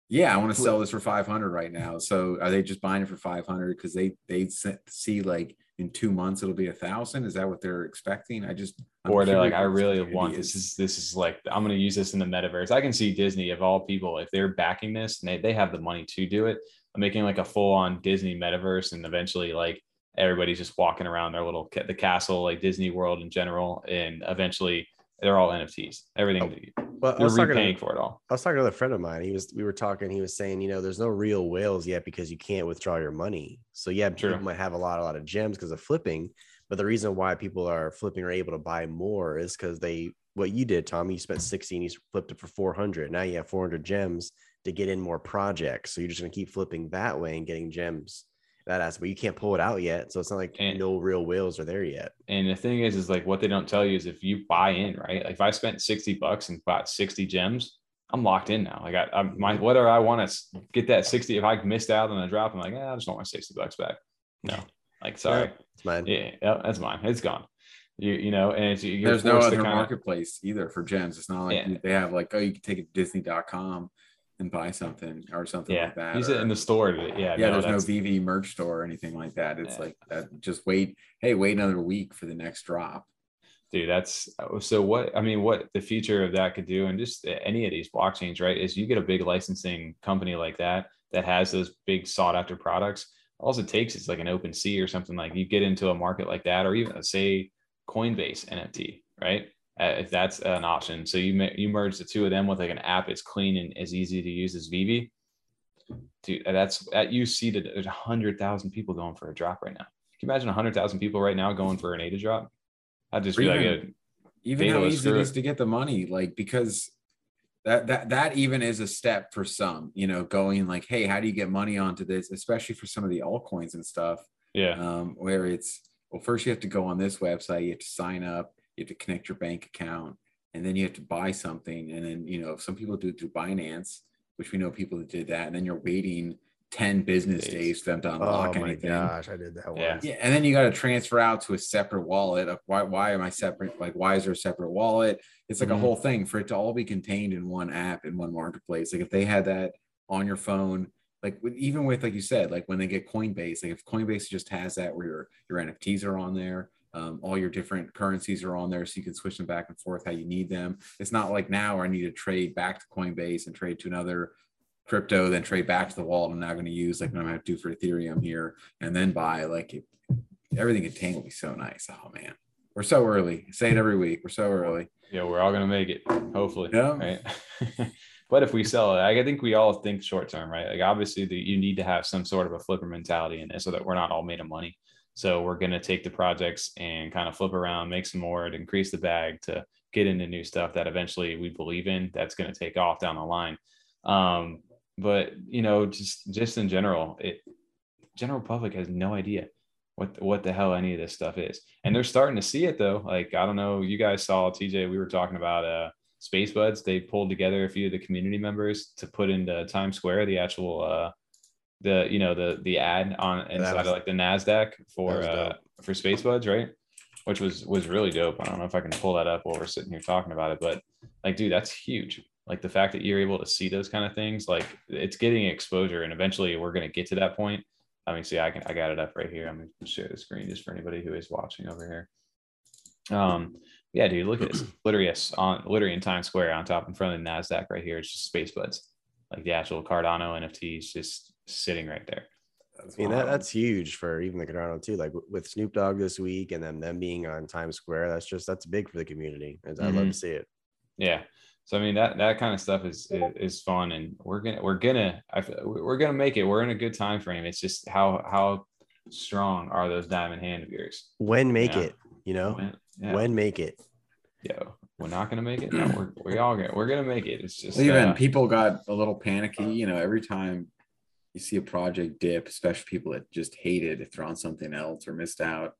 yeah, I want to sell this for 500 right now. So are they just buying it for 500 because they they see like in two months it'll be a thousand? Is that what they're expecting? I just I'm or they're like, I curious what the really want this is this is like I'm gonna use this in the metaverse. I can see Disney of all people, if they're backing this and they, they have the money to do it, I'm making like a full-on Disney metaverse and eventually like everybody's just walking around their little the castle, like Disney World in general, and eventually they're all NFTs. Everything oh, well, I was talking repaying to, for it all. I was talking to a friend of mine. He was we were talking. He was saying, you know, there's no real whales yet because you can't withdraw your money. So yeah, True. people might have a lot, a lot of gems because of flipping. But the reason why people are flipping or able to buy more is because they what you did, Tommy. You spent 60 and you flipped it for 400. Now you have 400 gems to get in more projects. So you're just gonna keep flipping that way and getting gems. That aspect. But you can't pull it out yet, so it's not like And- no real whales are there yet. And the thing is, is like what they don't tell you is if you buy in, right? Like if I spent 60 bucks and bought 60 gems, I'm locked in now. Like I, I my whether I want to get that 60, if I missed out on a drop, I'm like, eh, I just don't want my 60 bucks back. No, like (laughs) sorry. It's mine. Yeah, yeah, that's mine. It's gone. You you know, and it's you're There's no other kinda- marketplace either for gems. It's not like Yeah. they have like, oh, you can take it to Disney.com and buy something or something Yeah, like that. use it or- in the store. Yeah, yeah, no, there's no VeVe merch store or anything like that. It's Yeah. like that. Just wait. Hey, wait another week for the next drop. dude that's so what i mean what the future of that could do and just any of these blockchains right is you get a big licensing company like that that has those big sought after products all it takes is like an open sea or something like you get into a market like that or even say coinbase nft right Uh, if that's an option. So you you merge the two of them with like an app it's clean and as easy to use as VeVe dude uh, that's that you see that there's a hundred thousand people going for a drop right now. Can you imagine a hundred thousand people right now going for an ADA drop? I'd just Or be like even- even how easy it is to get the money like because that that that even is a step for some you know going like hey how do you get money onto this? Especially for some of the altcoins and stuff yeah. um, where it's well first you have to go on this website you have to sign up you have to connect your bank account and then you have to buy something and then you know some people do it through binance which we know people that did that and then you're waiting 10 business Days. days for them to unlock Oh unlock my anything gosh, I did that Yeah. once. yeah, and then you got to transfer out to a separate wallet. Why? Why am I separate? Like, why is there a separate wallet? It's like Mhm. a whole thing for it to all be contained in one app in one marketplace. Like, if they had that on your phone, like with, even with like you said, like when they get Coinbase, like if Coinbase just has that where your your NFTs are on there, um, all your different currencies are on there, so you can switch them back and forth how you need them. It's not like now where I need to trade back to Coinbase and trade to another crypto, then trade back to the wallet I'm now going to use, like what I'm going to do for Ethereum here, and then buy. Like it, everything contained will be so nice. Oh man, we're so early. Say it every week. We're so early. yeah, we're all gonna make it, hopefully. Yeah. Right. (laughs) but if we sell it, I think we all think short term, right? Like obviously the, you need to have some sort of a flipper mentality in it so that we're not all made of money. So we're gonna take the projects and kind of flip around, make some more to increase the bag to get into new stuff that eventually we believe in that's gonna take off down the line. Um, but you know, just just in general, it general public has no idea what what the hell any of this stuff is. And they're starting to see it though. Like i don't know you guys saw tj we were talking about uh space buds. They pulled together a few of the community members to put into times square the actual uh the you know the the ad on inside was- of like the nasdaq for uh for space buds right which was was really dope i don't know if i can pull that up while we're sitting here talking about it but like dude that's huge like the fact that you're able to see those kind of things like it's getting exposure and eventually we're going to get to that point I mean, see, I can I got it up right here. I'm gonna share the screen just for anybody who is watching over here. Um, yeah, dude, look at this. (clears throat) Literally, yes, on literally in Times Square on top in front of the Nasdaq right here. It's just Space Buds, like the actual Cardano NFTs, just sitting right there. I mean, that, that's huge for even the Cardano too. Like with Snoop Dogg this week and then them being on Times Square, that's just that's big for the community. I'd love Mhm. to see it. Yeah. So I mean that that kind of stuff is is, is fun, and we're gonna we're gonna I, feel- we're gonna make it. We're in a good time frame. It's just how how strong are those diamond hand of yours? When make Yeah. it, you know, When, yeah. when make it. Yo, we're not gonna make it. No, we're we all gonna we're gonna make it. It's just Even uh, people got a little panicky. You know, every time you see a project dip, especially people that just hated if they're on something else or missed out.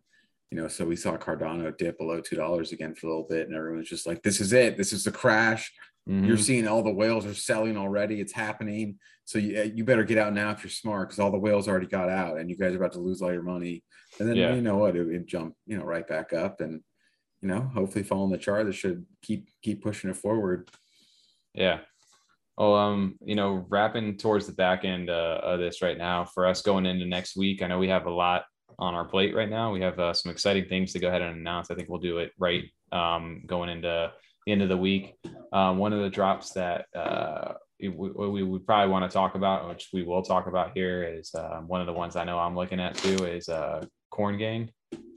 You know, so we saw Cardano dip below two dollars again for a little bit, and everyone's just like, "This is it. This is the crash." mhm. You're seeing all the whales are selling already. It's happening. So you, you better get out now if you're smart because all the whales already got out and you guys are about to lose all your money. And then Yeah. you know what? It, it jumped, you know, right back up and, you know, hopefully following the chart, that should keep keep pushing it forward. Yeah. Well, um, you know, wrapping towards the back end uh, of this right now for us going into next week. I know we have a lot on our plate right now. We have uh, some exciting things to go ahead and announce. I think we'll do it right um, going into the end of the week. Um, one of the drops that uh, we, we would probably want to talk about, which we will talk about here, is uh, one of the ones I know I'm looking at too, is uh, Corn Gang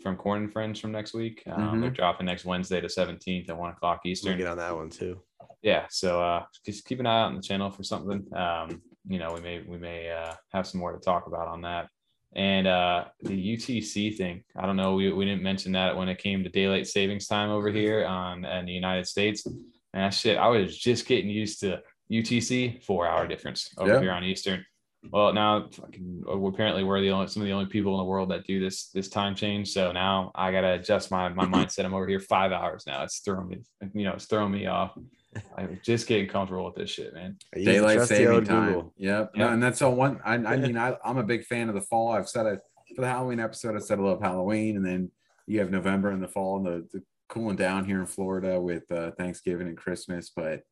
from Corn and Friends from next week. Um, Mhm. They're dropping next Wednesday, the 17th at one o'clock We'll Eastern get on that one too. Yeah so uh just keep an eye out on the channel for something um you know we may we may uh have some more to talk about on that and uh the utc thing i don't know we, we didn't mention that when it came to daylight savings time over here on in the united states and that shit i was just getting used to utc four hour difference over Yeah. here on eastern well, now fucking, apparently we're the only some of the only people in the world that do this this time change. So now I gotta adjust my my mindset. I'm over here five hours now. It's throwing me, you know, it's throwing me off. (laughs) I'm just getting comfortable with this shit, man. I use the Daylight saving time. Google. Yep. Yep. No, and that's all one. I, I (laughs) mean, I, I'm a big fan of the fall. I've said it for the Halloween episode. I said I love Halloween, and then you have November and the fall and the, the cooling down here in Florida with uh, Thanksgiving and Christmas. But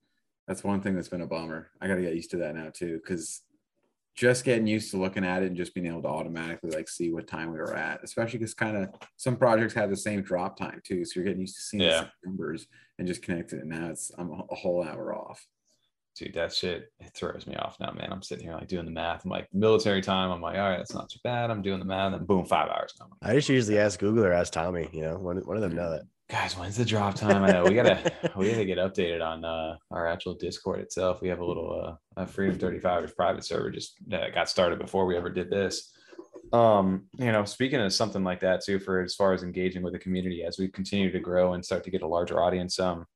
that's one thing that's been a bummer. I got to get used to that now too, because just getting used to looking at it and just being able to automatically like see what time we were at, especially because kind of some projects have the same drop time too. So you're getting used to seeing the Yeah. same numbers and just connecting it. Now it's I'm a, a whole hour off. Dude, that shit it throws me off now, man. I'm sitting here like doing the math. I'm like military time. I'm like, all right, that's not too bad. I'm doing the math, and boom, five hours. now. I just usually ask Google or ask Tommy. You know, one, one of them know mm. that. Guys, when's the drop time? I know we gotta we gotta get updated on uh, our actual Discord itself. We have a little uh, Freedom 35 private server just that got started before we ever did this. Um, you know, speaking of something like that too, for as far as engaging with the community as we continue to grow and start to get a larger audience, um,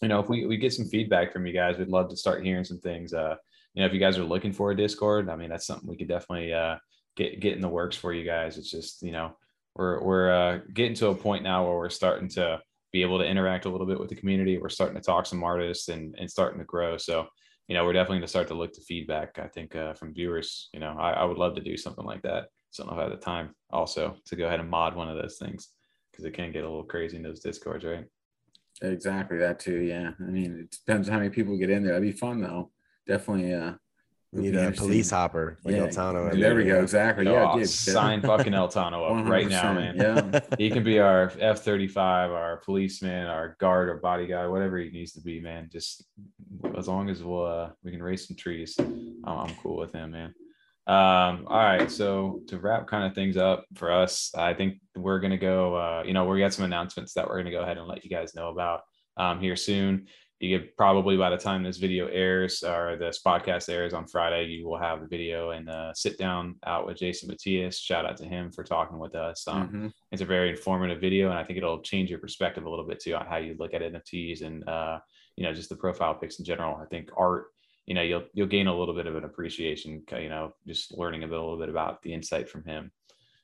you know, if we, we get some feedback from you guys, we'd love to start hearing some things. Uh, you know, if you guys are looking for a Discord, I mean, that's something we could definitely uh get get in the works for you guys. It's just, you know, we're we're uh, getting to a point now where we're starting to be able to interact a little bit with the community. We're starting to talk some artists and and starting to grow. So, you know, we're definitely going to start to look to feedback. I think uh, from viewers. You know, I, I would love to do something like that. So I don't know if I have the time also to go ahead and mod one of those things because it can get a little crazy in those discords, right? Exactly that too. Yeah. I mean, it depends on how many people get in there. That'd be fun though. Definitely. Uh, We need a police hopper like Yeah, Eltano. There we go. Exactly. Oh, Yeah. I'll dude. sign fucking El Tano up (laughs) right now, man. Yeah. He can be our F thirty five, our policeman, our guard, or bodyguard, whatever he needs to be, man. Just as long as we'll uh, we can raise some trees, I'm, I'm cool with him, man. Um, all right, so to wrap kind of things up for us, I think we're gonna go. Uh, you know, we got some announcements that we're gonna go ahead and let you guys know about um, here soon. You get probably by the time this video airs or this podcast airs on Friday, you will have the video and uh, sit down out with Jason Matias. Shout out to him for talking with us. Um, Mhm. it's a very informative video and i think it'll change your perspective a little bit too on how you look at nfts and uh, you know just the profile pics in general i think art you know you'll you'll gain a little bit of an appreciation you know just learning a, bit, a little bit about the insight from him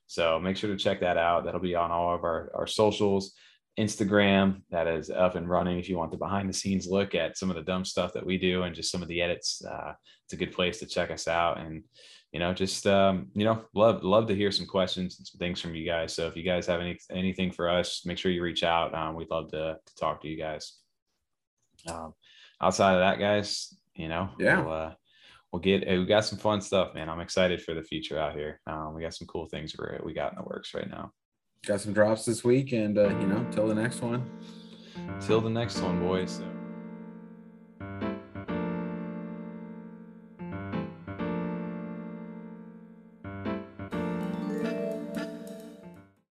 so make sure to check that out that'll be on all of our, our socials instagram that is up and running. If you want the behind the scenes look at some of the dumb stuff that we do and just some of the edits uh, it's a good place to check us out. And you know just um you know love love to hear some questions and some things from you guys. So if you guys have any anything for us make sure you reach out. Um, we'd love to, to talk to you guys. Um outside of that guys you know Yeah. we'll, uh, we'll get we got some fun stuff man. I'm excited for the future out here. Um, we got some cool things we we got in the works right now Got some drops this week, and uh, you know, till the next one. till the next one boys.